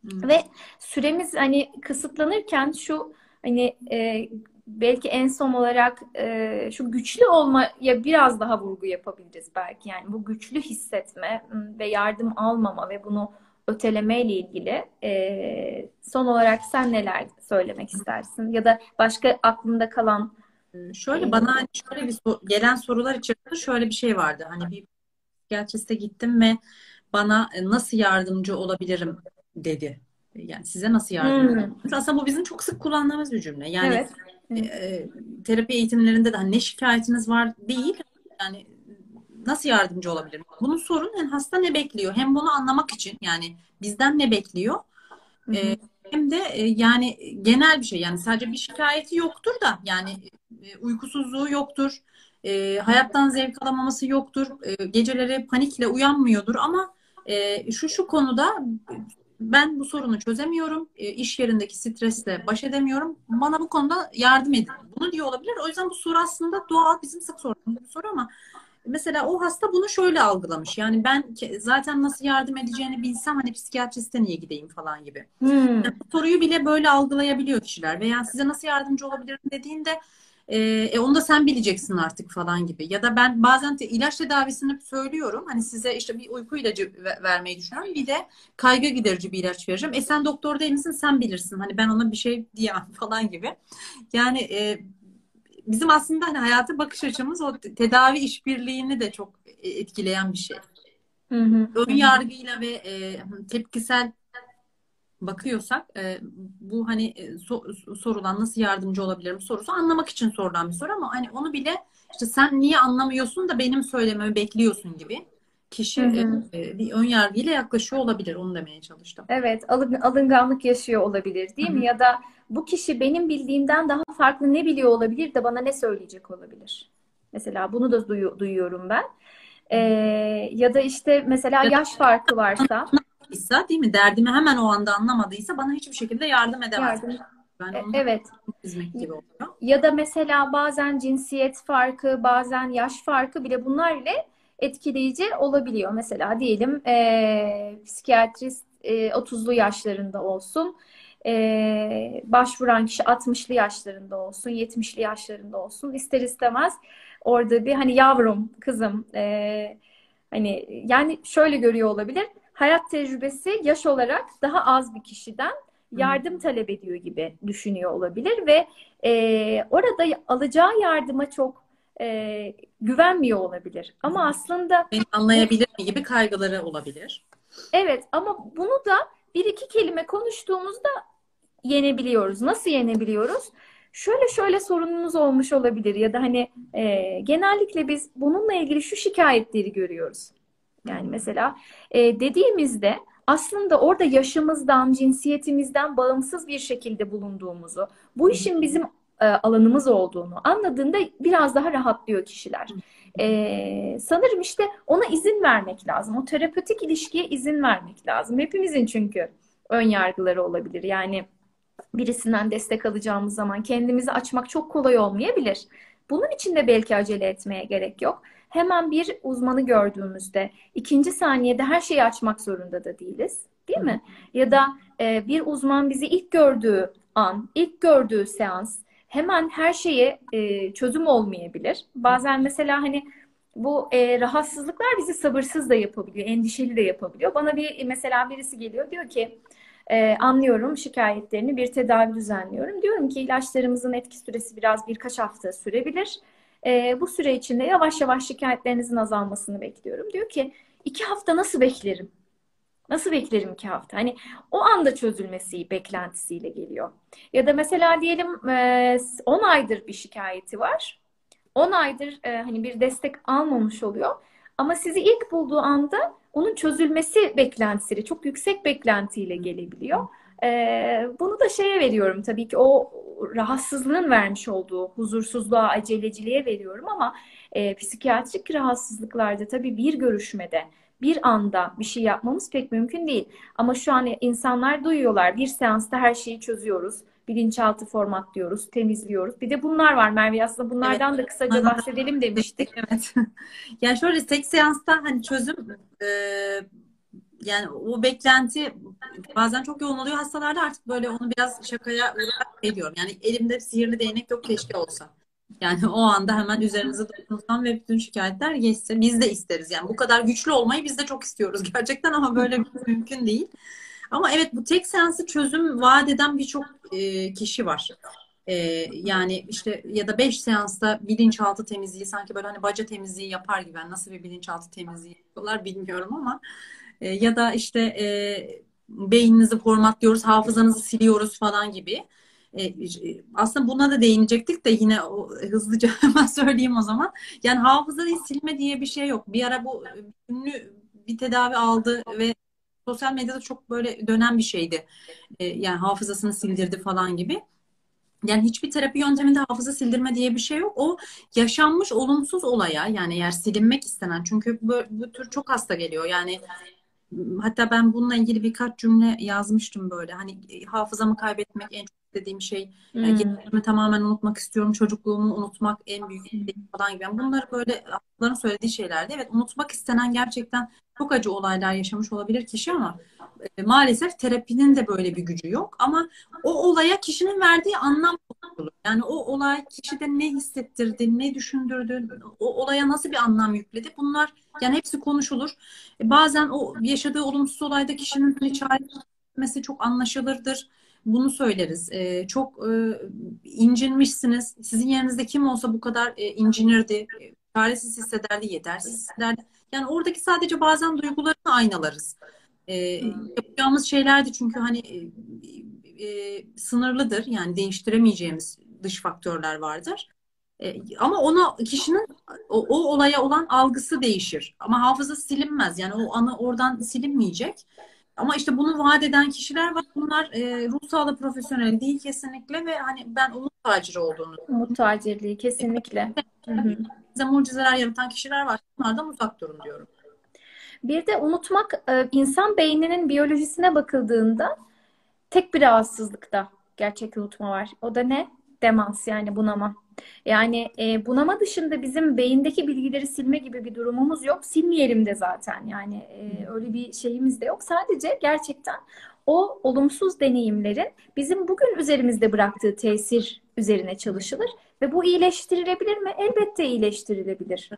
S2: Hı. Ve süremiz hani kısıtlanırken şu hani e, belki en son olarak e, şu güçlü olmaya biraz daha vurgu yapabiliriz belki. Yani bu güçlü hissetme ve yardım almama ve bunu öteleme ile ilgili e, son olarak sen neler söylemek istersin? Ya da başka aklında kalan
S1: Şöyle bana şöyle bir gelen sorular içerisinde şöyle bir şey vardı. Hani bir psikiyatriste gittim ve bana e, nasıl yardımcı olabilirim dedi. Yani size nasıl yardımcı hmm. Aslında bu bizim çok sık kullandığımız bir cümle. Yani evet. e, e terapi eğitimlerinde de hani ne şikayetiniz var değil. Yani nasıl yardımcı olabilirim? Bunun sorun yani hasta ne bekliyor? Hem bunu anlamak için yani bizden ne bekliyor? E, hem de e, yani genel bir şey yani sadece bir şikayeti yoktur da yani e, uykusuzluğu yoktur. E, hayattan zevk alamaması yoktur. E, geceleri panikle uyanmıyordur ama e, şu şu konuda ben bu sorunu çözemiyorum. E, iş yerindeki stresle baş edemiyorum. Bana bu konuda yardım edin. Bunu diyor olabilir. O yüzden bu soru aslında doğal bizim sık sorduğumuz bir soru ama mesela o hasta bunu şöyle algılamış. Yani ben zaten nasıl yardım edeceğini bilsem hani psikiyatriste niye gideyim falan gibi. Hmm. Yani soruyu bile böyle algılayabiliyor kişiler. Veya size nasıl yardımcı olabilirim dediğinde e, e, onu da sen bileceksin artık falan gibi. Ya da ben bazen te, ilaç tedavisini söylüyorum. Hani size işte bir uyku ilacı vermeyi düşünüyorum. Bir de kaygı giderici bir ilaç vereceğim. E sen doktor değil misin? Sen bilirsin. Hani ben ona bir şey diyemem falan gibi. Yani e, bizim aslında hani hayata bakış açımız o tedavi işbirliğini de çok etkileyen bir şey. Hı hı. Ön yargıyla ve e, tepkisel bakıyorsak e, bu hani e, so, sorulan nasıl yardımcı olabilirim sorusu anlamak için sorulan bir soru ama hani onu bile işte sen niye anlamıyorsun da benim söylememi bekliyorsun gibi kişi hı hı. E, bir ön yargıyla yaklaşıyor olabilir onu demeye çalıştım.
S2: Evet alın, alınganlık yaşıyor olabilir değil hı hı. mi ya da bu kişi benim bildiğimden daha farklı ne biliyor olabilir de bana ne söyleyecek olabilir. Mesela bunu da duyu, duyuyorum ben. Ee, ya da işte mesela yaş farkı varsa
S1: anlamadıysa değil mi? Derdimi hemen o anda anlamadıysa bana hiçbir şekilde yardım edemez. Yardım.
S2: Ben e, evet. gibi oluyor. Ya da mesela bazen cinsiyet farkı, bazen yaş farkı bile bunlar ile etkileyici olabiliyor. Mesela diyelim e, psikiyatrist e, 30'lu yaşlarında olsun. E, başvuran kişi 60'lı yaşlarında olsun, 70'li yaşlarında olsun. İster istemez orada bir hani yavrum, kızım e, hani yani şöyle görüyor olabilir hayat tecrübesi yaş olarak daha az bir kişiden yardım talep ediyor gibi düşünüyor olabilir ve e, orada alacağı yardıma çok e, güvenmiyor olabilir. Ama aslında
S1: beni anlayabilir mi gibi kaygıları olabilir.
S2: Evet ama bunu da bir iki kelime konuştuğumuzda yenebiliyoruz. Nasıl yenebiliyoruz? Şöyle şöyle sorunumuz olmuş olabilir ya da hani e, genellikle biz bununla ilgili şu şikayetleri görüyoruz. Yani mesela e, dediğimizde aslında orada yaşımızdan, cinsiyetimizden bağımsız bir şekilde bulunduğumuzu, bu işin bizim e, alanımız olduğunu anladığında biraz daha rahatlıyor kişiler. E, sanırım işte ona izin vermek lazım. O terapötik ilişkiye izin vermek lazım. Hepimizin çünkü ön yargıları olabilir. Yani birisinden destek alacağımız zaman kendimizi açmak çok kolay olmayabilir. Bunun için de belki acele etmeye gerek yok hemen bir uzmanı gördüğümüzde ikinci saniyede her şeyi açmak zorunda da değiliz. Değil mi? Ya da e, bir uzman bizi ilk gördüğü an, ilk gördüğü seans hemen her şeye e, çözüm olmayabilir. Bazen mesela hani bu e, rahatsızlıklar bizi sabırsız da yapabiliyor, endişeli de yapabiliyor. Bana bir mesela birisi geliyor diyor ki e, anlıyorum şikayetlerini bir tedavi düzenliyorum. Diyorum ki ilaçlarımızın etki süresi biraz birkaç hafta sürebilir. E, bu süre içinde yavaş yavaş şikayetlerinizin azalmasını bekliyorum. Diyor ki iki hafta nasıl beklerim? Nasıl beklerim iki hafta? Hani o anda çözülmesi beklentisiyle geliyor. Ya da mesela diyelim 10 e, aydır bir şikayeti var. 10 aydır e, hani bir destek almamış oluyor. Ama sizi ilk bulduğu anda onun çözülmesi beklentisiyle, çok yüksek beklentiyle gelebiliyor. Ee, bunu da şeye veriyorum tabii ki o rahatsızlığın vermiş olduğu huzursuzluğa, aceleciliğe veriyorum ama e, psikiyatrik rahatsızlıklarda tabii bir görüşmede bir anda bir şey yapmamız pek mümkün değil. Ama şu an insanlar duyuyorlar. Bir seansta her şeyi çözüyoruz. Bilinçaltı formatlıyoruz, temizliyoruz. Bir de bunlar var Merve. Aslında bunlardan evet. da kısaca bahsedelim demiştik.
S1: Evet. yani şöyle tek seansta hani çözüm e, yani o beklenti bazen çok yoğun oluyor hastalarda artık böyle onu biraz şakaya ediyorum. Yani elimde sihirli değnek yok keşke olsa. Yani o anda hemen üzerinize dokunsam ve bütün şikayetler geçse biz de isteriz. Yani bu kadar güçlü olmayı biz de çok istiyoruz gerçekten ama böyle mümkün değil. Ama evet bu tek seansı çözüm vaat eden birçok e, kişi var. E, yani işte ya da beş seansta bilinçaltı temizliği sanki böyle hani baca temizliği yapar gibi. Yani nasıl bir bilinçaltı temizliği yapıyorlar bilmiyorum ama e, ya da işte e, beyninizi formatlıyoruz, hafızanızı siliyoruz falan gibi. Aslında buna da değinecektik de yine hızlıca hemen söyleyeyim o zaman. Yani hafızayı silme diye bir şey yok. Bir ara bu ünlü bir tedavi aldı ve sosyal medyada çok böyle dönen bir şeydi. E, yani hafızasını sildirdi falan gibi. Yani hiçbir terapi yönteminde hafıza sildirme diye bir şey yok. O yaşanmış olumsuz olaya yani eğer silinmek istenen çünkü bu, bu tür çok hasta geliyor. Yani hatta ben bununla ilgili birkaç cümle yazmıştım böyle. Hani hafızamı kaybetmek en çok istediğim şey. Yani hmm. tamamen unutmak istiyorum. Çocukluğumu unutmak en büyük şey falan gibi. Yani bunları böyle onların söylediği şeylerdi. Evet unutmak istenen gerçekten çok acı olaylar yaşamış olabilir kişi ama e, maalesef terapinin de böyle bir gücü yok. Ama o olaya kişinin verdiği anlam olur. Yani o olay kişide ne hissettirdi, ne düşündürdü, o olaya nasıl bir anlam yükledi. Bunlar yani hepsi konuşulur. E, bazen o yaşadığı olumsuz olayda kişinin hani çare çok anlaşılırdır bunu söyleriz. E, çok e, incinmişsiniz. Sizin yerinizde kim olsa bu kadar e, incinirdi. Çaresiz hissederdi, yetersiz hissederdi. Yani oradaki sadece bazen duygularını aynalarız. E, yapacağımız şeylerdi çünkü hani e, e, sınırlıdır. Yani değiştiremeyeceğimiz dış faktörler vardır. E, ama ona kişinin o, o olaya olan algısı değişir. Ama hafıza silinmez. Yani o anı oradan silinmeyecek. Ama işte bunu vaat eden kişiler var. Bunlar e, ruh sağlığı profesyoneli değil kesinlikle ve hani ben umut taciri olduğunu.
S2: Umut tacirliği kesinlikle.
S1: Bize mucizeler yaratan kişiler var. Bunlardan uzak durun diyorum.
S2: Bir de unutmak e, insan beyninin biyolojisine bakıldığında tek bir rahatsızlıkta gerçek unutma var. O da ne? Demans yani bunama. Yani e, bunama dışında bizim beyindeki bilgileri silme gibi bir durumumuz yok. Silmeyelim de zaten. Yani e, öyle bir şeyimiz de yok. Sadece gerçekten o olumsuz deneyimlerin bizim bugün üzerimizde bıraktığı tesir üzerine çalışılır ve bu iyileştirilebilir mi? Elbette iyileştirilebilir.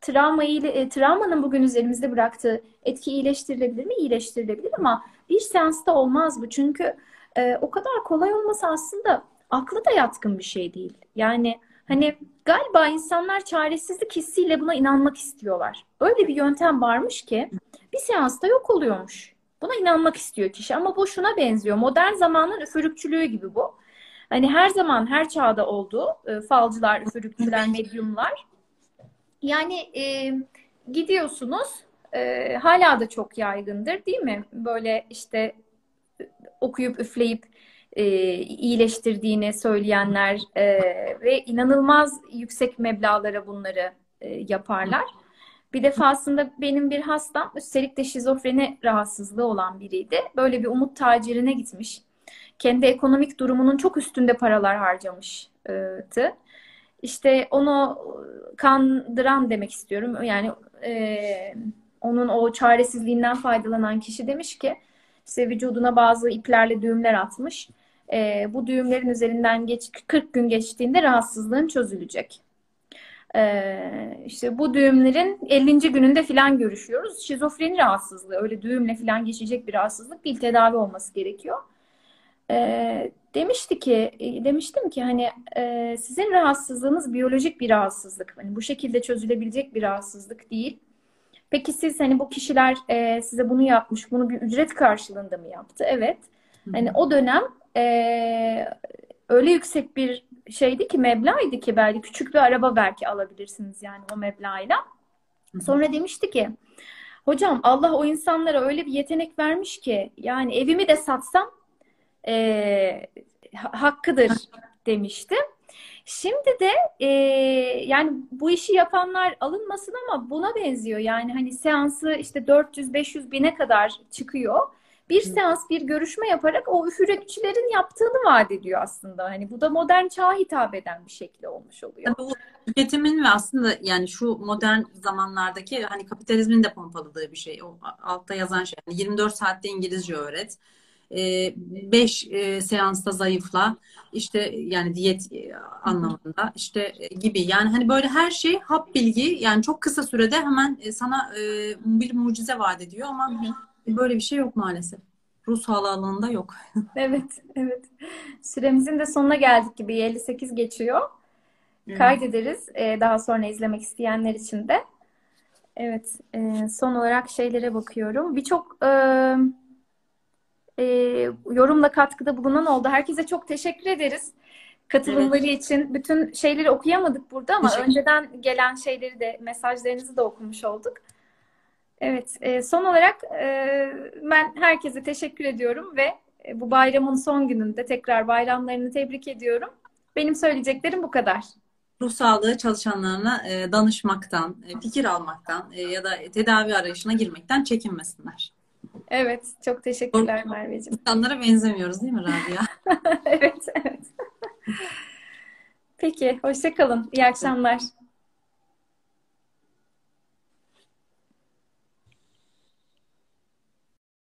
S2: Travma e, travmanın bugün üzerimizde bıraktığı etki iyileştirilebilir mi? İyileştirilebilir ama bir seansta olmaz bu. Çünkü e, o kadar kolay olması aslında aklı da yatkın bir şey değil. Yani hani galiba insanlar çaresizlik hissiyle buna inanmak istiyorlar. Öyle bir yöntem varmış ki bir seansta yok oluyormuş. Buna inanmak istiyor kişi ama bu şuna benziyor. Modern zamanın üfürükçülüğü gibi bu. Hani her zaman her çağda oldu. E, falcılar, üfürükçüler, medyumlar. Yani e, gidiyorsunuz e, hala da çok yaygındır değil mi? Böyle işte okuyup üfleyip e, iyileştirdiğini söyleyenler e, ve inanılmaz yüksek meblalara bunları e, yaparlar. Bir defasında benim bir hastam üstelik de şizofreni rahatsızlığı olan biriydi. Böyle bir umut tacirine gitmiş. Kendi ekonomik durumunun çok üstünde paralar harcamıştı. İşte onu kandıran demek istiyorum. Yani e, onun o çaresizliğinden faydalanan kişi demiş ki işte vücuduna bazı iplerle düğümler atmış e, bu düğümlerin üzerinden geç 40 gün geçtiğinde rahatsızlığın çözülecek. E, işte bu düğümlerin 50. gününde filan görüşüyoruz. Şizofreni rahatsızlığı öyle düğümle filan geçecek bir rahatsızlık değil tedavi olması gerekiyor. E, demişti ki e, demiştim ki hani e, sizin rahatsızlığınız biyolojik bir rahatsızlık. Hani bu şekilde çözülebilecek bir rahatsızlık değil. Peki siz hani bu kişiler e, size bunu yapmış, bunu bir ücret karşılığında mı yaptı? Evet. Hani o dönem e, öyle yüksek bir şeydi ki meblağıydı ki belki küçük bir araba belki alabilirsiniz yani o meblağıyla. Sonra demişti ki hocam Allah o insanlara öyle bir yetenek vermiş ki yani evimi de satsam e, hakkıdır demişti. Şimdi de e, yani bu işi yapanlar alınmasın ama buna benziyor. Yani hani seansı işte 400-500 bine kadar çıkıyor bir seans, bir görüşme yaparak o üfürekçilerin yaptığını vaat ediyor aslında. Hani bu da modern çağa hitap eden bir şekilde olmuş oluyor.
S1: Bu tüketimin ve aslında yani şu modern zamanlardaki hani kapitalizmin de pompaladığı bir şey. O altta yazan şey. Yani 24 saatte İngilizce öğret. 5 e, e, seansta zayıfla işte yani diyet e, anlamında işte gibi yani hani böyle her şey hap bilgi yani çok kısa sürede hemen sana bir mucize vaat ediyor ama Böyle bir şey yok maalesef. Ruh sağlığı alanında yok.
S2: evet, evet. Süremizin de sonuna geldik gibi. 58 geçiyor. Evet. Kaydederiz. Ee, daha sonra izlemek isteyenler için de. Evet, e, son olarak şeylere bakıyorum. Birçok e, e, yorumla katkıda bulunan oldu. Herkese çok teşekkür ederiz. Katılımları evet. için. Bütün şeyleri okuyamadık burada ama önceden gelen şeyleri de, mesajlarınızı da okumuş olduk. Evet, e, son olarak e, ben herkese teşekkür ediyorum ve e, bu bayramın son gününde tekrar bayramlarını tebrik ediyorum. Benim söyleyeceklerim bu kadar.
S1: Ruh sağlığı çalışanlarına e, danışmaktan, e, fikir almaktan ya da tedavi arayışına girmekten çekinmesinler.
S2: Evet, çok teşekkürler Merveciğim.
S1: İnsanlara benzemiyoruz değil mi Rabia?
S2: Evet, evet. Peki, hoşça kalın. İyi akşamlar.